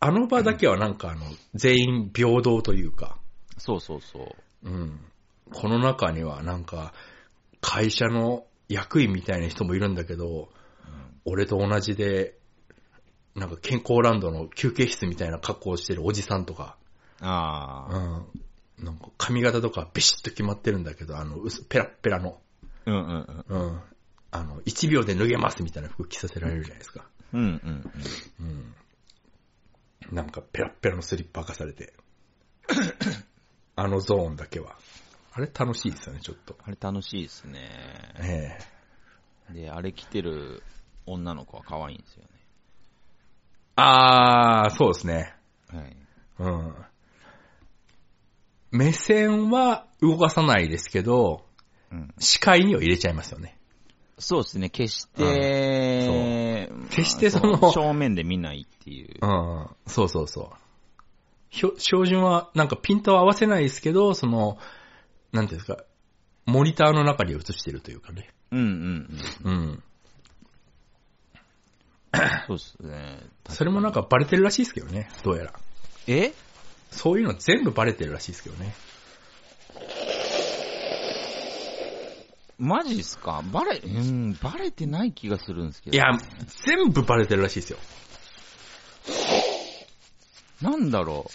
あの場だけはなんかあの、全員平等というか、そうそうそう。うん。この中にはなんか、会社の役員みたいな人もいるんだけど、俺と同じで、なんか健康ランドの休憩室みたいな格好をしてるおじさんとか、ああ。うん。なんか髪型とかビシッと決まってるんだけど、あの、薄ペラッペラの、うんうんうん。うん。あの、1秒で脱げますみたいな服着させられるじゃないですか。うんうんうん。うん。なんかペラッペラのスリッパ化されて。あのゾーンだけは。あれ楽しいですよね、ちょっと。あれ楽しいですね。ええで、あれ着てる女の子は可愛いんですよあー、そうですね。ね。はい。うん。目線は動かさないですけど、うん。視界には入れちゃいますよね。そうですね、決して、決してそのまあ正面で見ないっていう。うん。そうそうそう。ひょ標準はなんかピントは合わせないですけど、その、なんていうんですか、モニターの中に映してるというかね。うんうんうん。うん。そうですね。それもなんかバレてるらしいですけどね、どうやら。え？そういうの全部バレてるらしいですけどね。マジっすか？バレ、うん、バレてない気がするんですけど。いや、全部バレてるらしいですよ。なんだろ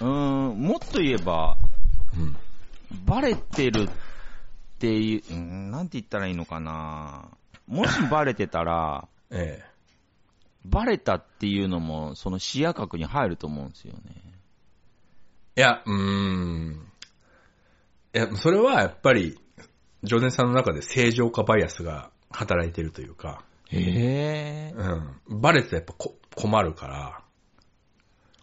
う。うーん、もっと言えば、うん。バレてるっていう、うーん、なんて言ったらいいのかな。もしバレてたら、ええ。バレたっていうのも、その視野角に入ると思うんですよね。いや、うーん。いや、それはやっぱり、ジョネさんの中で正常化バイアスが働いてるというか、へえ。うん。バレてやっぱこ困るから、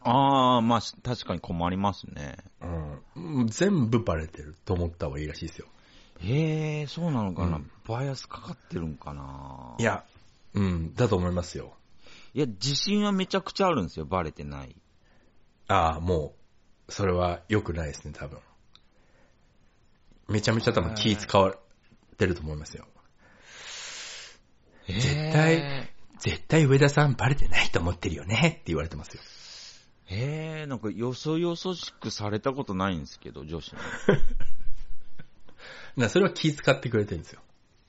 ああ、まあ、確かに困りますね。うん。全部バレてると思った方がいいらしいですよ。へえ、そうなのかな、うんバイアスかかってるんかないや、うん、だと思いますよ。いや、自信はめちゃくちゃあるんですよ、バレてない。ああ、もう、それは良くないですね、多分。めちゃめちゃ多分気使われてると思いますよ。絶対絶対上田さんバレてないと思ってるよねって言われてますよ。へえ、なんかよそよそしくされたことないんですけど、女子に。なそれは気使ってくれてるんですよ。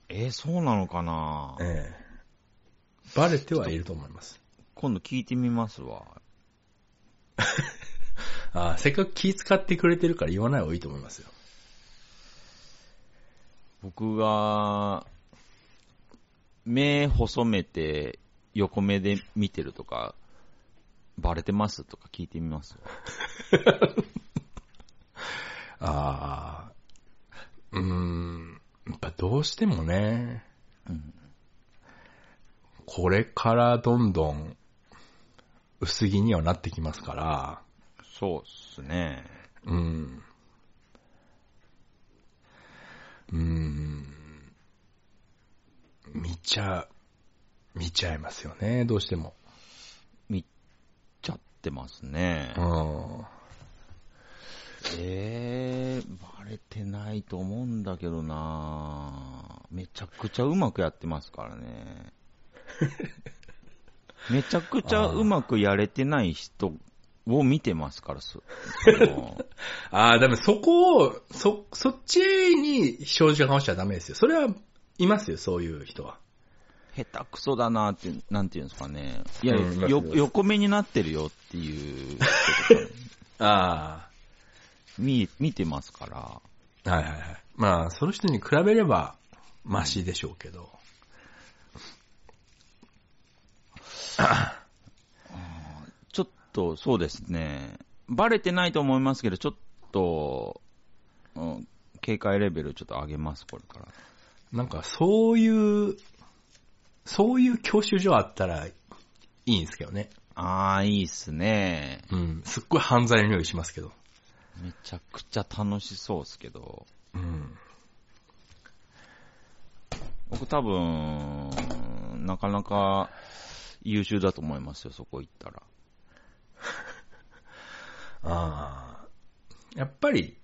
えー、そうなのかな？ええバレてはいると思います。今度聞いてみますわ。ああせっかく気使ってくれてるから言わない方がいいと思いますよ。僕が、目細めて横目で見てるとか、バレてますとか聞いてみます？わ。ああ、うーん、やっぱどうしてもね、うんこれからどんどん薄着にはなってきますから、そうっすね。うん。うん。見ちゃ、見ちゃいますよね、どうしても。見ちゃってますねう。ん。えー、バレてないと思うんだけどなめちゃくちゃうまくやってますからね。めちゃくちゃうまくやれてない人を見てますから、そ ああ、でもそこを、そ、そっちに正直な顔しちゃダメですよ。それはいますよ、そういう人は。下手くそだなって、なんていうんですかね。いや、うんよ横目になってるよっていう人とか あ見、見てますから。あ。はいはいはい。まあ、その人に比べれば、マシでしょうけど。と、そうですね。バレてないと思いますけど、ちょっと、うん、警戒レベルちょっと上げます、これから。なんか、そういう、そういう教習所あったらいいんですけどね。あー、いいっすね。うん。すっごい犯罪の匂いしますけど。めちゃくちゃ楽しそうっすけど、うん。僕多分、なかなか優秀だと思いますよ、そこ行ったら。ああ。やっぱり、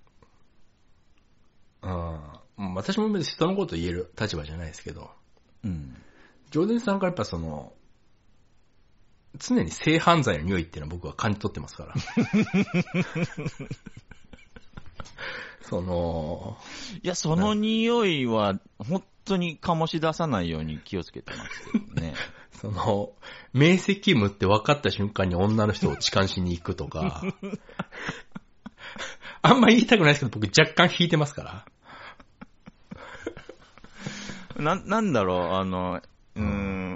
ああ、私も別に人のこと言える立場じゃないですけど、うん。ジョーデンさんからやっぱその、常に性犯罪の匂いっていうのは僕は感じ取ってますから。その、いや、その匂いは、本当に醸し出さないように気をつけてますけどね。その、明晰夢って分かった瞬間に女の人を痴漢しに行くとか、あんま言いたくないですけど僕若干引いてますから。な、なんだろう、あの、うー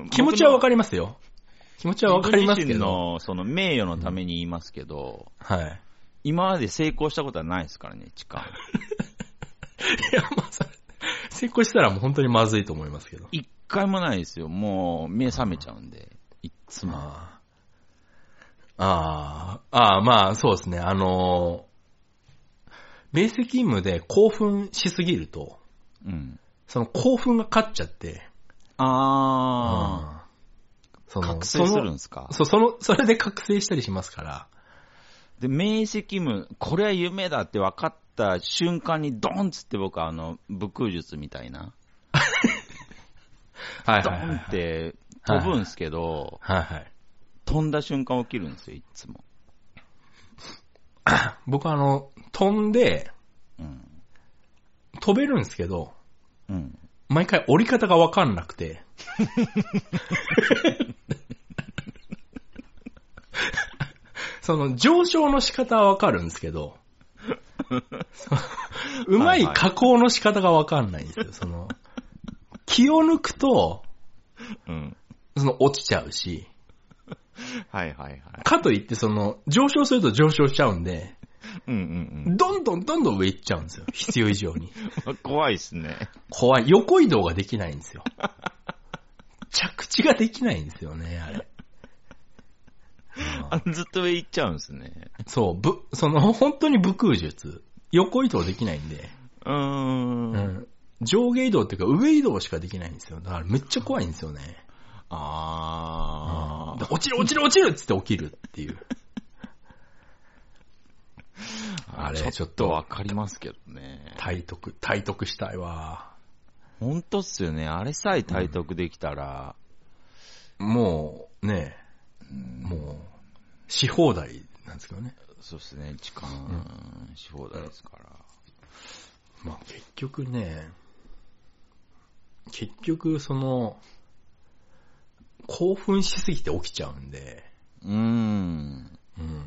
ん。気持ちは分かかりますよ。気持ちは分かりますけ自分自身ど。の、その、名誉のために言いますけど、はい。今まで成功したことはないですからね、痴漢。いや、まあ、それ成功したらもう本当にまずいと思いますけど。一回もないですよ。もう、目覚めちゃうんで。いっつも。ああ。ああ、ああ、まあ、そうですね。あのー、明晰夢で興奮しすぎると、うん。その興奮が勝っちゃって、あそー、覚醒するんですか？そう、その、それで覚醒したりしますから、で、明晰夢、これは夢だって分かった瞬間にドンっつって僕はあの、武空術みたいな、ド はいはいはいンって飛ぶんすけど、はいはい。飛んだ瞬間起きるんですよ、いつも。僕あの、飛んで、うん。飛べるんですけど、うん。毎回降り方がわかんなくて。その上昇の仕方はわかるんですけど、そ ううまい加工の仕方がわかんないんですよ。その、気を抜くと、うん。その落ちちゃうし、はいはいはい。かといってその上昇すると上昇しちゃうんで、うんうんどんどんどんどん上行っちゃうんですよ。必要以上に。うん。怖いっすね。怖い。横移動ができないんですよ。着地ができないんですよね、あれ。あずっと上行っちゃうんですね。そう、ぶ、その、本当に武空術。横移動できないんで、うーん。うん。上下移動っていうか上移動しかできないんですよ。だからめっちゃ怖いんですよね。あー。で落ちる落ちる落ちるっつって起きるっていう。あれちょっととわかりますけどね。体得、体得したいわ。ほんとっすよね。あれさえ体得できたら、もう、ね、もう、し放題なんですけどね。そうっすね、時間、し放題ですから。まあ結局ね、結局その、興奮しすぎて起きちゃうんで、うーん。うん。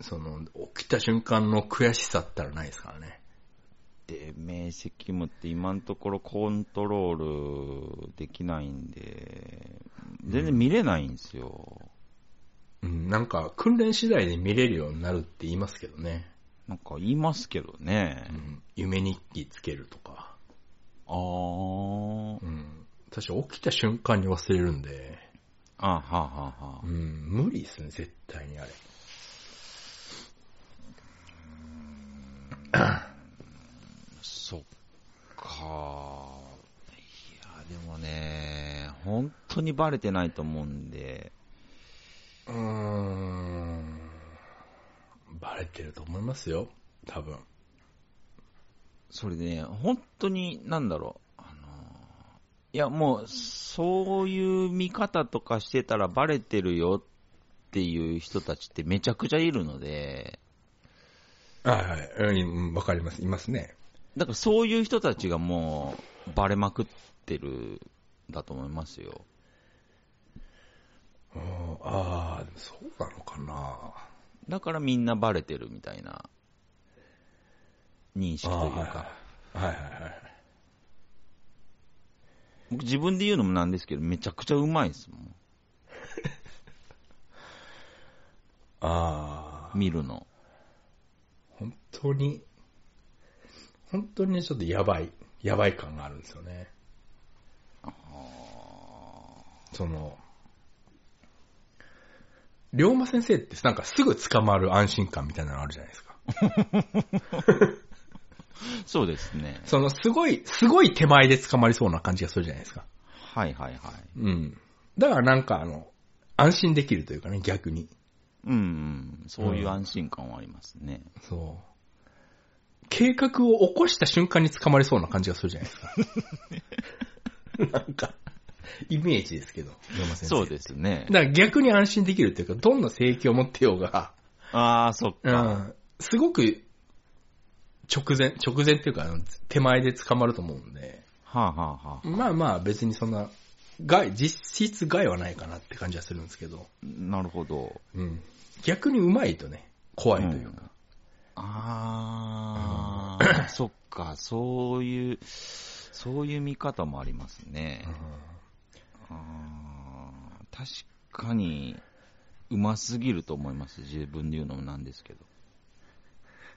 その、起きた瞬間の悔しさったらないですからね。で、明晰夢って今のところコントロールできないんで、全然見れないんですよ。うん、なんか訓練次第で見れるようになるって言いますけどね。なんか言いますけどねう。ん、夢日記つけるとか。あー。うん。私起きた瞬間に忘れるんで、あ、はあ、はあ、はあう。ん、無理ですね、絶対にあれ。そっか。いや、でもね、本当にバレてないと思うんで、うーん。バレてると思いますよ。多分。それでね、本当に、なんだろう、あのいや、もう、そういう見方とかしてたらバレてるよっていう人たちってめちゃくちゃいるので、はいはい。うん、わかります。いますね。だからそういう人たちがもう、バレまくってる、だと思いますよ。うんああ、でもそうなのかな。だからみんなバレてるみたいな、認識というか。はいはいはい。僕自分で言うのもなんですけど、めちゃくちゃうまいですもん。ああ、見るの。本当に、本当にちょっとやばい、やばい感があるんですよね。その、龍馬先生ってなんかすぐ捕まる安心感みたいなのあるじゃないですか。そうですね。そのすごい、すごい手前で捕まりそうな感じがするじゃないですか。はいはいはい。うん。だからなんかあの、安心できるというかね、逆に。うん、うん、そういう安心感はありますね。そう。計画を起こした瞬間に捕まりそうな感じがするじゃないですか。なんか、イメージですけど、山先生。そうですね。だから逆に安心できるっていうか、どんな正規を持ってようが、ああ、そっうか。ん、すごく直前、直前っていうか、手前で捕まると思うんで、はあ、はあはあ、まあまあ別にそんな、害、実質害はないかなって感じはするんですけど、なるほど。うん。逆にうまいとね、怖いというか。ああ、そっか、そういう、そういう見方もありますね。あー確かに、うますぎると思います。自分で言うのもなんですけど。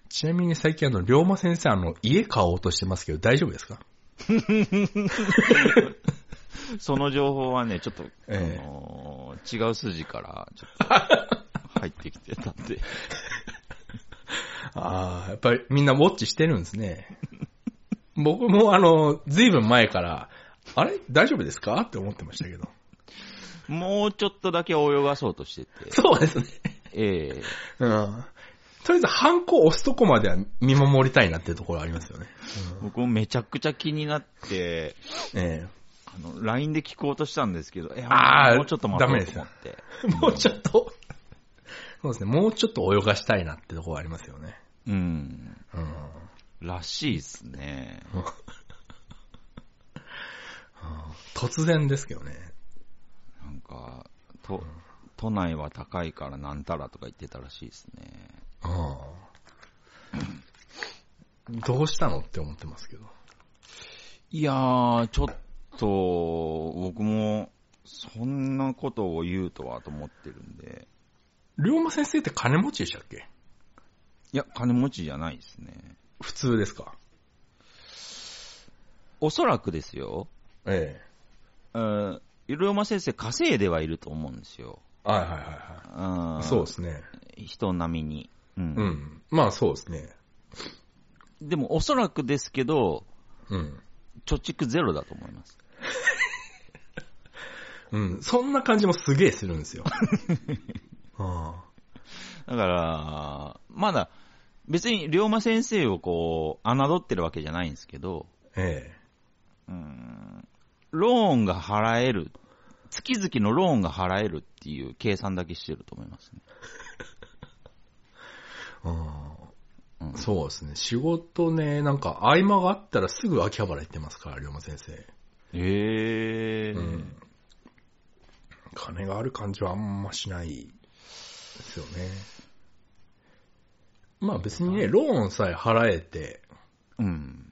ちなみに最近あの、龍馬先生あの、家買おうとしてますけど大丈夫ですか？その情報はね、ちょっと、ええあのー違う筋から、ちょっと、入ってきてたんで。ああ、やっぱりみんなウォッチしてるんですね。僕もあの、ずいぶん前から、あれ？大丈夫ですか？って思ってましたけど。もうちょっとだけ泳がそうとしてて。そうですね。ええうん。とりあえず、ハンコを押すとこまでは見守りたいなっていうところありますよね。僕もめちゃくちゃ気になって、えあの、LINE で聞こうとしたんですけど、いやあーもうちょっと待って。えもうちょっと、そうですね、もうちょっと泳がしたいなってところありますよね。うん。うん。らしいっすね。突然ですけどね。なんか、と、都内は高いからなんたらとか言ってたらしいですね。うん。どうしたのって思ってますけど。いやー、ちょっと、僕も、そんなことを言うとはと思ってるんで。龍馬先生って金持ちでしたっけ？いや、金持ちじゃないですね。普通ですか？おそらくですよ。ええ。うん、龍馬先生稼いではいると思うんですよ。はいはいはいはうんい。そうですね。人並みに。うんうん。まあそうですね。でも、おそらくですけど、うん。貯蓄ゼロだと思います。うん。そんな感じもすげえするんですよ。あ だから、まだ、別に龍馬先生をこう、侮ってるわけじゃないんですけど、えうん、ローンが払える、月々のローンが払えるっていう計算だけしてると思いますね。うんあそうですね。仕事ね、なんか合間があったらすぐ秋葉原行ってますから、龍馬先生。へえー。うん。金がある感じはあんましないですよね。まあ別にね、ローンさえ払えて、うん。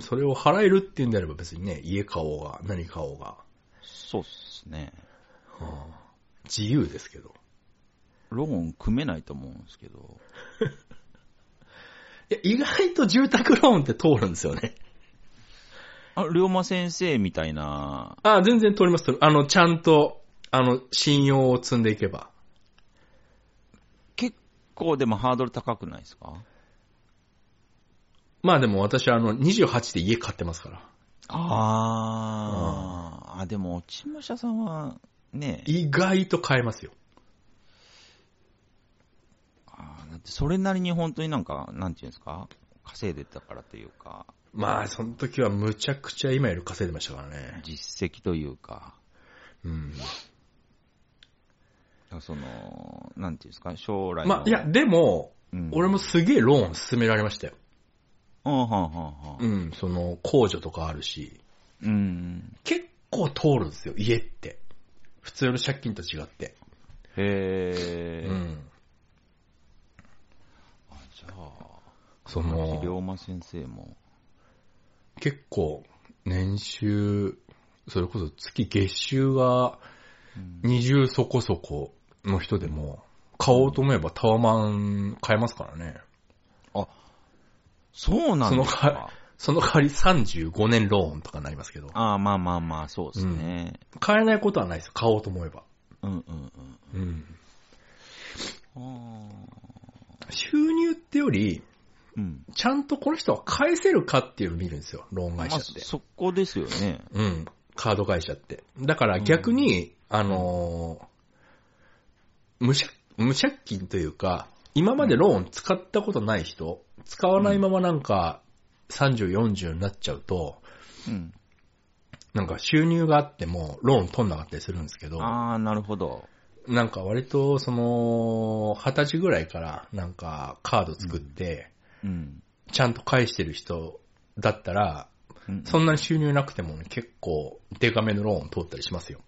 それを払えるっていうんであれば別にね、家買おうが、何買おうが、そうっすね。はあ自由ですけど。ローン組めないと思うんですけど。いや、意外と住宅ローンって通るんですよね。あ、龍馬先生みたいな、あ全然通ります。あの、ちゃんと、あの、信用を積んでいけば。結構でもハードル高くないですか？まあでも私あの、28で家買ってますから。あー、あ、でも、落ち武者さんは、ね、意外と買えますよ。あーだってそれなりに本当になんか、なんていうんですか、稼いでたからというか、まあ、その時はむちゃくちゃ今より稼いでましたからね。実績というか、うん。その、なんていうんですか、将来の。まあ、いや、でも、うん、俺もすげえローン勧められましたよ。うん、はんはんはんうん、その、控除とかあるし、うん。結構通るんですよ、家って。普通の借金と違って。へー。うん。そ龍の、馬先生も。結構、年収、それこそ月月収がうん20そこそこの人でも、買おうと思えばタワマン買えますからね。そうなんですか。その代わり35年ローンとかになりますけど、ああ、まあまあまあ、そうですね。買えないことはないですよ、買おうと思えば。うんうんうん。うん。あ収入ってより、ーうん。ちゃんとこの人は返せるかっていうのを見るんですよ、ローンまあ、会社って。そこですよね。うん。カード会社って。だから逆に、あのー無借、無借金というか、今までローン使ったことない人、使わないままなんか30、40になっちゃうと、うん。なんか収入があってもローン取んなかったりするんですけど、ああ、なるほど。なんか割とその、二十歳ぐらいからなんかカード作って、うん。ちゃんと返してる人だったら、うんそんなに収入なくても、ね、結構デカめのローン通ったりしますよ。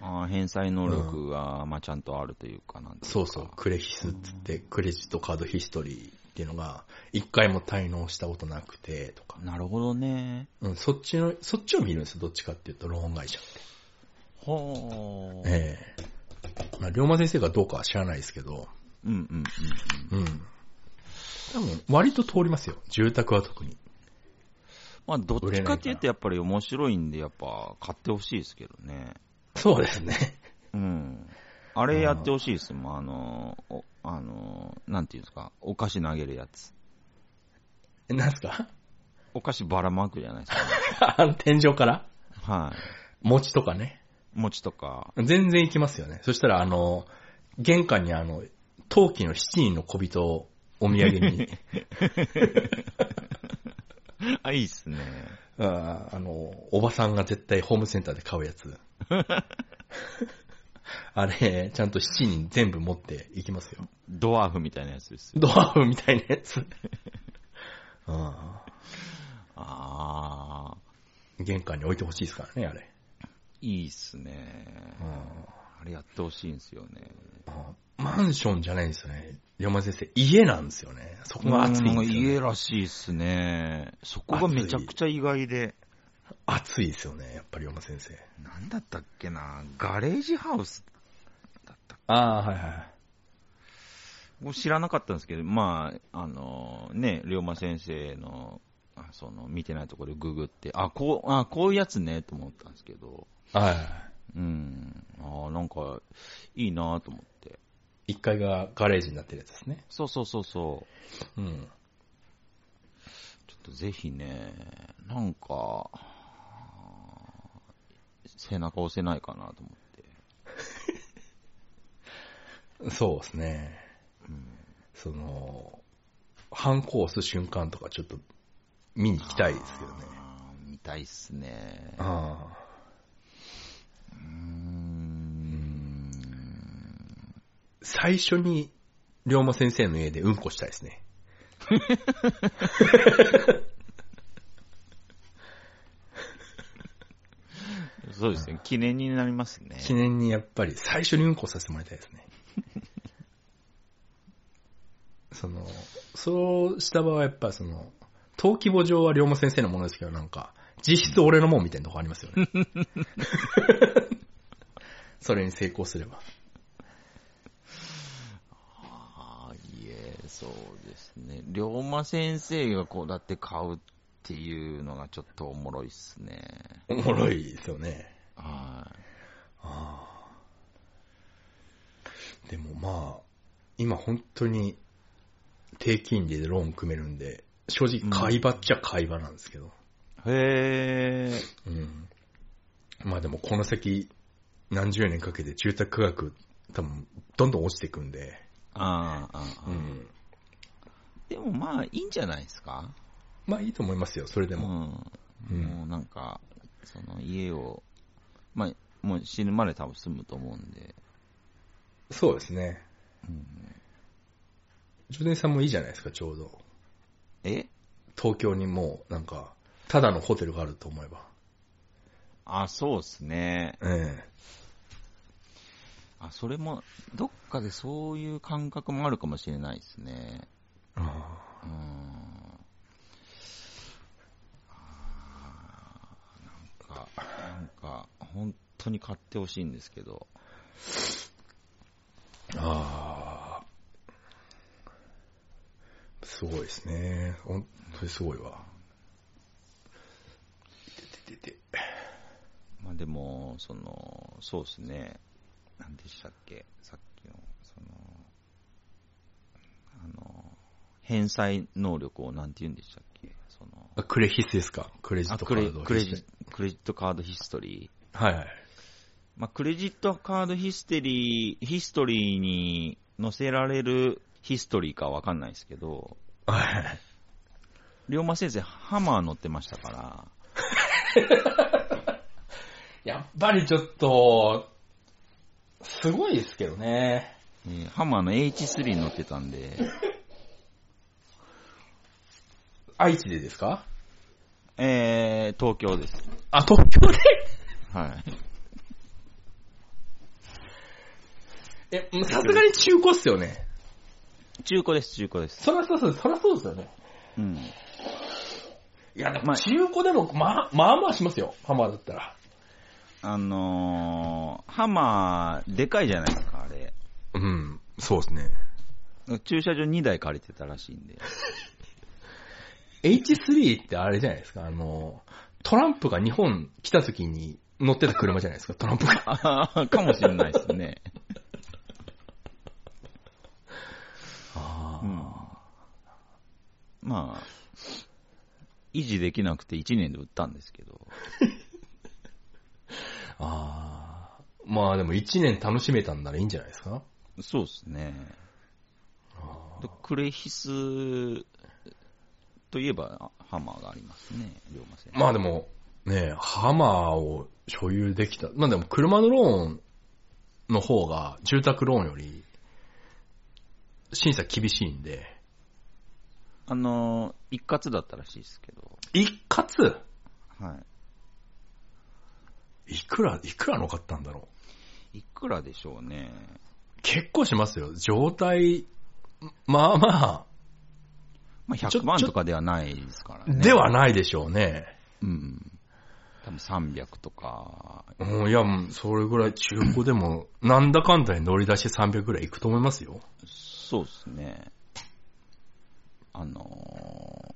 ああ、返済能力が、まあ、ちゃんとあるというかなんそうそう、クレヒスっつって、クレジットカードヒストリーっていうのが、一回も滞納したことなくて、とか。なるほどね。うん、そっちの、そっちを見るんですよ、どっちかっていうと、ローン会社って。ほー。ええまあ、龍馬先生がどうかは知らないですけど、うんうんうんうん。うん。多分、割と通りますよ、住宅は特に。まあ、どっちかっていうと、やっぱり面白いんで、やっぱ、買ってほしいですけどね。そうですね。うん。あれやってほしいですもん、あの、おあの、なんていうんですか、お菓子投げるやつ。え、なんすか？お菓子ばらまくじゃないですか。あの、天井から？は餅とかね。い。餅とか。全然行きますよね。そしたら、あの、玄関にあの、陶器の七人の小人をお土産に、あ、いいっすね。ああの、おばさんが絶対ホームセンターで買うやつ。あれ、ちゃんと七人全部持っていきますよ。ドワーフみたいなやつですよ。ドワーフみたいなやつ。あ、あ玄関に置いてほしいですからね、あれ。いいっすね。あれやってほしいんですよね。あマンションじゃないんですよね。山先生、家なんですよね。そこが暑いんですよ、ね。家らしいっすね。そこがめちゃくちゃ意外で。暑いですよね、やっぱり山先生。なんだったっけな？ガレージハウスだったっけ？ああ、はいはい。僕知らなかったんですけど、まあ、あのね、龍馬先生の、あその、見てないところでググって、あ、こう、あ、こういうやつね、と思ったんですけど、はいはい。うん、あなんか、いいなと思って。1階がガレージになってるやつですね。そうそうそうそう。うん。ちょっとぜひね、なんか、背中押せないかなと思って。そうですね。その、反抗す瞬間とかちょっと見に行きたいですけどね。見たいっすね。あうーん。最初に、龍馬先生の家でうんこしたいですね。そうですね、記念になりますね。記念にやっぱり最初にうんこさせてもらいたいですね。その、そうした場合はやっぱその、登記簿上は龍馬先生のものですけどなんか、実質俺のもんみたいなとこありますよね。それに成功すれば。ああ、いえ、そうですね。龍馬先生がこうだって買うっていうのがちょっとおもろいっすね。おもろいですよね。はい。ああ。でもまあ、今本当に低金利でローン組めるんで、正直買い場っちゃ買い場なんですけど。へえ。うん。まあでもこの先、何十年かけて住宅価格、多分、どんどん落ちていくんで。ああ、ああ、うん。でもまあ、いいんじゃないですか？まあいいと思いますよ、それでも。うん。うんもうなんか、その家を、まあ、もう死ぬまで多分住むと思うんで。そうですね。うん、ジョデンさんもいいじゃないですか、ちょうど。え？東京にもう、なんか、ただのホテルがあると思えば。あ、そうっすね。えあ、それも、どっかでそういう感覚もあるかもしれないですね。えあうーん。あーなんか、なんか、本当に買ってほしいんですけど。あー。すごいですね。本当にすごいわ。てててまあでも、その、そうですね。何でしたっけ？さっきの、その、あの、返済能力を何て言うんでしたっけ？その、あクレヒスですかクレジットカードクレジクレジットカードヒストリー。はいはい。まあ、クレジットカードヒステリー、ヒストリーに載せられるヒストリーかわかんないですけど、はい。龍馬先生、ハマー乗ってましたから、やっぱりちょっと、すごいですけどね。えーハマーの H3 乗ってたんで、愛知でですか？えー、東京です。あ、東京で？はい。え、さすがに中古っすよね。中古です、中古です。そらそうそう、そらそうですよね。うん。いや、でまあも中古でも、まあ、まあまあしますよ。ハマーだったら。あのー、ハマー、でかいじゃないですか、あれ。うん、そうですね。駐車場2台借りてたらしいんで。H3 ってあれじゃないですか、あの、トランプが日本来た時に乗ってた車じゃないですか、トランプが。かもしれないですね。あうんまあ、維持できなくて1年で売ったんですけど。あー。まあでも1年楽しめたんならいいんじゃないですかそうですね。でクレヒスといえばハマーがありますね、龍馬戦。まあでも、ねハマーを所有できた。まあでも車のローンの方が住宅ローンより審査厳しいんで、あの、一括だったらしいですけど。一括？はいくら、いくらの買ったんだろうい。いくらでしょうね。結構しますよ。状態、まあままあ、ちょ100万とかではないですからあ、ね。ではないでしょうね。うん。多分300とか。うん、いや、もうそれぐらい中古でも、なんだかんだに乗り出して300ぐらいいくと思いますよ。そうですね。あの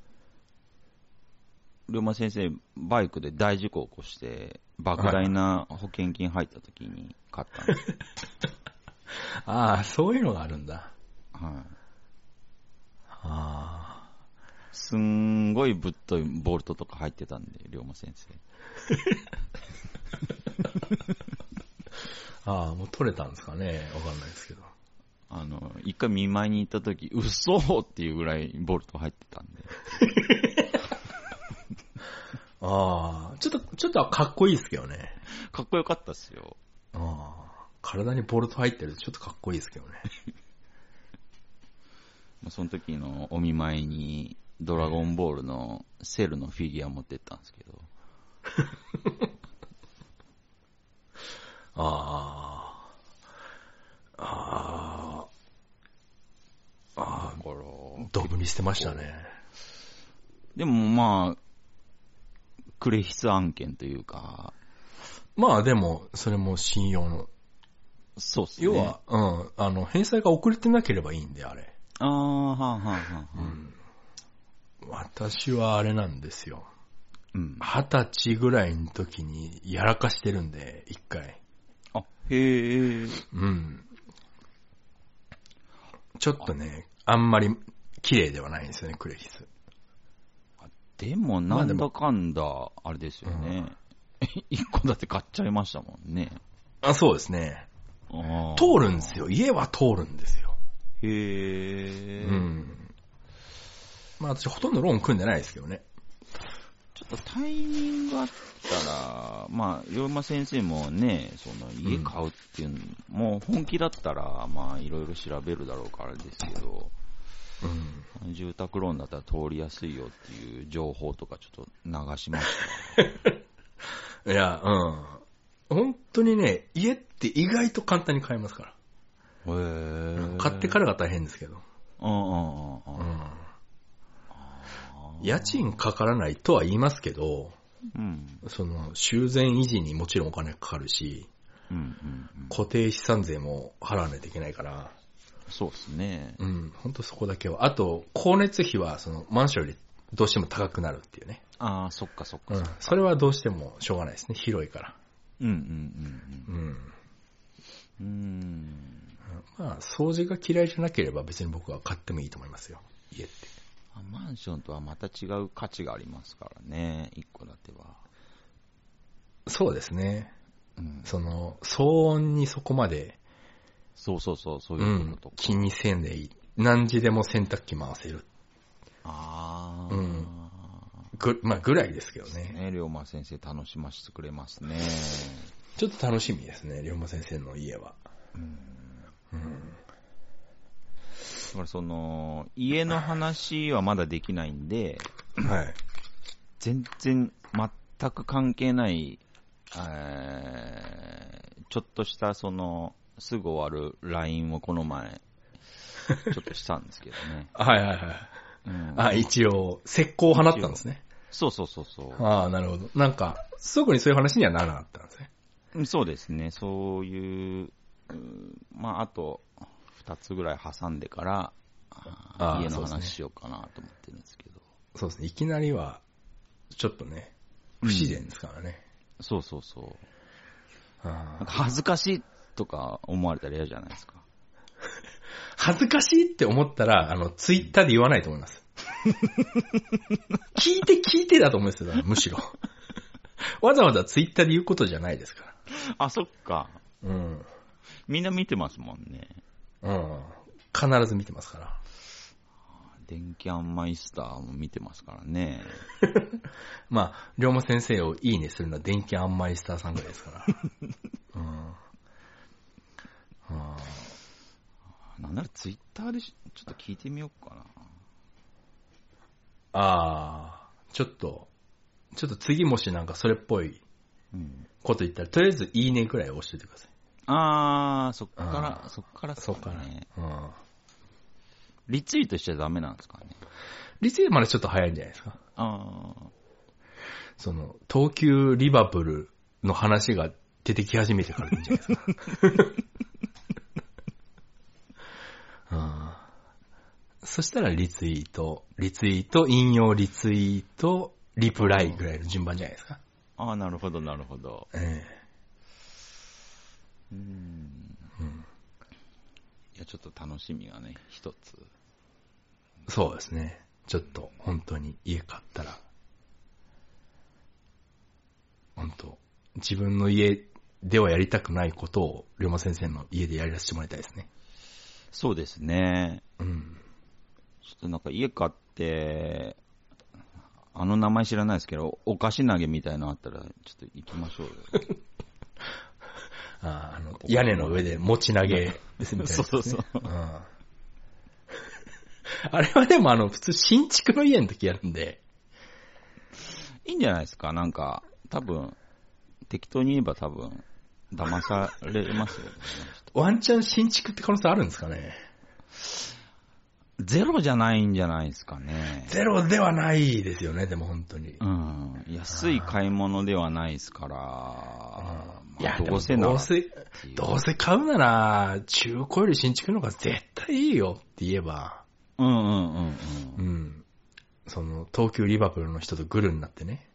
ー、龍馬先生、バイクで大事故を起こして、莫大な保険金入った時に買ったんです。ああ、そういうのがあるんだ。はい。あすんごいぶっといボルトとか入ってたんで、龍馬先生。あ、ああ、もう取れたんですかね？わかんないですけど。あの、一回見舞いに行った時、嘘っていうぐらいボルト入ってたんで。ああ、ちょっと、ちょっとかっこいいですけどね。かっこよかったっすよ。ああ、体にボルト入ってるとちょっとかっこいいですけどね。まあその時のお見舞いに、ドラゴンボールのセルのフィギュア持ってったんですけど、ああ、ああ、ああ、ドブに捨てましたね。でもまあ、クレヒス案件というか、まあでも、それも信用の。そうっすね。要は、うん、あの、返済が遅れてなければいいんで、あれ。ああ、はあ、はあ、はあ。うん。私はあれなんですよ。うん。二十歳ぐらいの時にやらかしてるんで、一回。あ、へえ。うん。ちょっとね、あんまり綺麗ではないんですよね、クレヒス。でも、なんだかんだ、あれですよね。一個だって買っちゃいましたもんね。あ、そうですね。あー通るんですよ。家は通るんですよ。へえ。うん。まあ私ほとんどローン組んでないですけどね。ちょっとタイミングあったら、まあ、龍馬先生もね、その家買うっていうの、もう本気だったら、まあ、いろいろ調べるだろうからですけど、うん。住宅ローンだったら通りやすいよっていう情報とかちょっと流しました。いや、うん。本当にね、家って意外と簡単に買えますから。へえ。買ってからが大変ですけど。うんうんうんううん。ん。家賃かからないとは言いますけど、うん。その、修繕維持にもちろんお金かかるし、うんうんうん。固定資産税も払わないといけないから、そうですね。うん、本当そこだけは。あと、光熱費は、その、マンションよりどうしても高くなるっていうね。ああ、そっかそっかうんそれはどうしてもしょうがないですね。広いから。うんうんうん。うんうん。うーん。まあ、掃除が嫌いじゃなければ別に僕は買ってもいいと思いますよ。家って。あマンションとはまた違う価値がありますからね、一戸建ては。そうですね。うん、その、騒音にそこまで、そうそうそう、そうういうことと、か。ん気にせんでいい。何時でも洗濯機回せる。ああ、うんぐ、まあ、ぐらいですけどね。ね、龍馬先生楽しませてくれますね。ちょっと楽しみですね、龍馬先生の家は。うん。だからその、家の話はまだできないんで、はい。全然全く関係ない、えーちょっとしたその、すぐ終わる LINE をこの前、ちょっとしたんですけどね。はいはいはい。うんあ、一応、石膏を放ったんですね。そうそうそうそう。ああ、なるほど。なんか、特にそういう話にはならなかったんですね。うんそうですね、そういう、うんまあ、あと、二つぐらい挟んでから、あ家の話しようかなと思ってるんですけど。そうですね。いきなりは、ちょっとね、不自然ですからね。そうそうそう。あなんあか恥ずかしいとか思われたら嫌じゃないですか。恥ずかしいって思ったら、あの、ツイッターで言わないと思います。聞いて聞いてだと思うんですよ、むしろ。わざわざツイッターで言うことじゃないですかあ、そっか。ら。うん。みんな見てますもんね。うん。必ず見てますから。電気アンマイスターも見てますからね。まあ、龍馬先生をいいねするのは電気アンマイスターさんぐらいですから。うん。あなんならツイッターでしちょっと聞いてみようかな。あー、ちょっと、ちょっと次もしなんかそれっぽいうん。こと言ったら、とりあえずいいねぐらい押しててください。あー、そっからそっからそうかね。な。うん。リツイートしちゃダメなんですかね？リツイートまでちょっと早いんじゃないですか。あその、東急リバプールの話が出てき始めてからでいいんじゃないですか。うんそしたらリツイート、リツイート、引用リツイート、リプライぐらいの順番じゃないですか。ーあー、なるほど、なるほど。えうん。うんいや、ちょっと楽しみがね、一つ。えそうですね。ちょっと、本当に家買ったら、本当自分の家ではやりたくないことを、龍馬先生の家でやらせてもらいたいですね。そうですね。うん。ちょっとなんか家買って、あの名前知らないですけど、お菓子投げみたいなのあったら、ちょっと行きましょうよ。あの、屋根の上で持ち投げですみたいな、ね。そうそうそううんあれはでもあの、普通新築の家の時やるんで、いいんじゃないですか？なんか、多分、適当に言えば多分、騙されますよ、ね。ワンチャン新築って可能性あるんですかね？ゼロじゃないんじゃないですかね。ゼロではないですよね、でも本当に。うん。安い買い物ではないですから、まあいや、どうせどうせ、どうせ買うなら、中古より新築の方が絶対いいよって言えば、うんうんうんうん。うん。その、東急リバプールの人とグルになってね。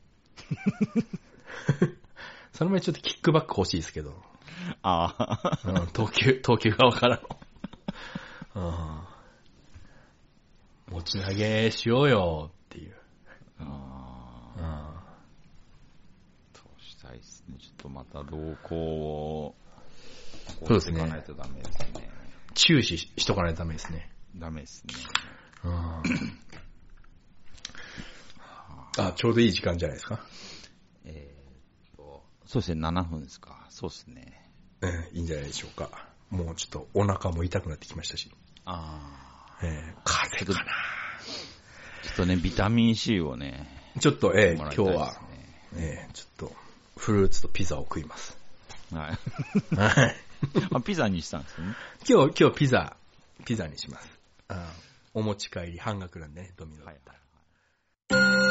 その前ちょっとキックバック欲しいですけど。ああ、うん、東急、東急側からの。うん。持ち投げしようよっていう。ちょっとまた動向を、そうですねないとダメですね。注視しとかないとダメですね。ダメですね。うん。あ、ちょうどいい時間じゃないですか？えーっと、そうですね、7分ですか。そうですね。うん、いいんじゃないでしょうか。もうちょっとお腹も痛くなってきましたし。あえー、風邪かな。ーちょっとね、ビタミン C をね、ちょっと、えー、もら今日は。えー、ちょっと、フルーツとピザを食います。はい。はい。ピザにしたんですよね。今日、今日ピザ、ピザにします。あお持ち帰り半額なんでね、ドミノだったら。はいはい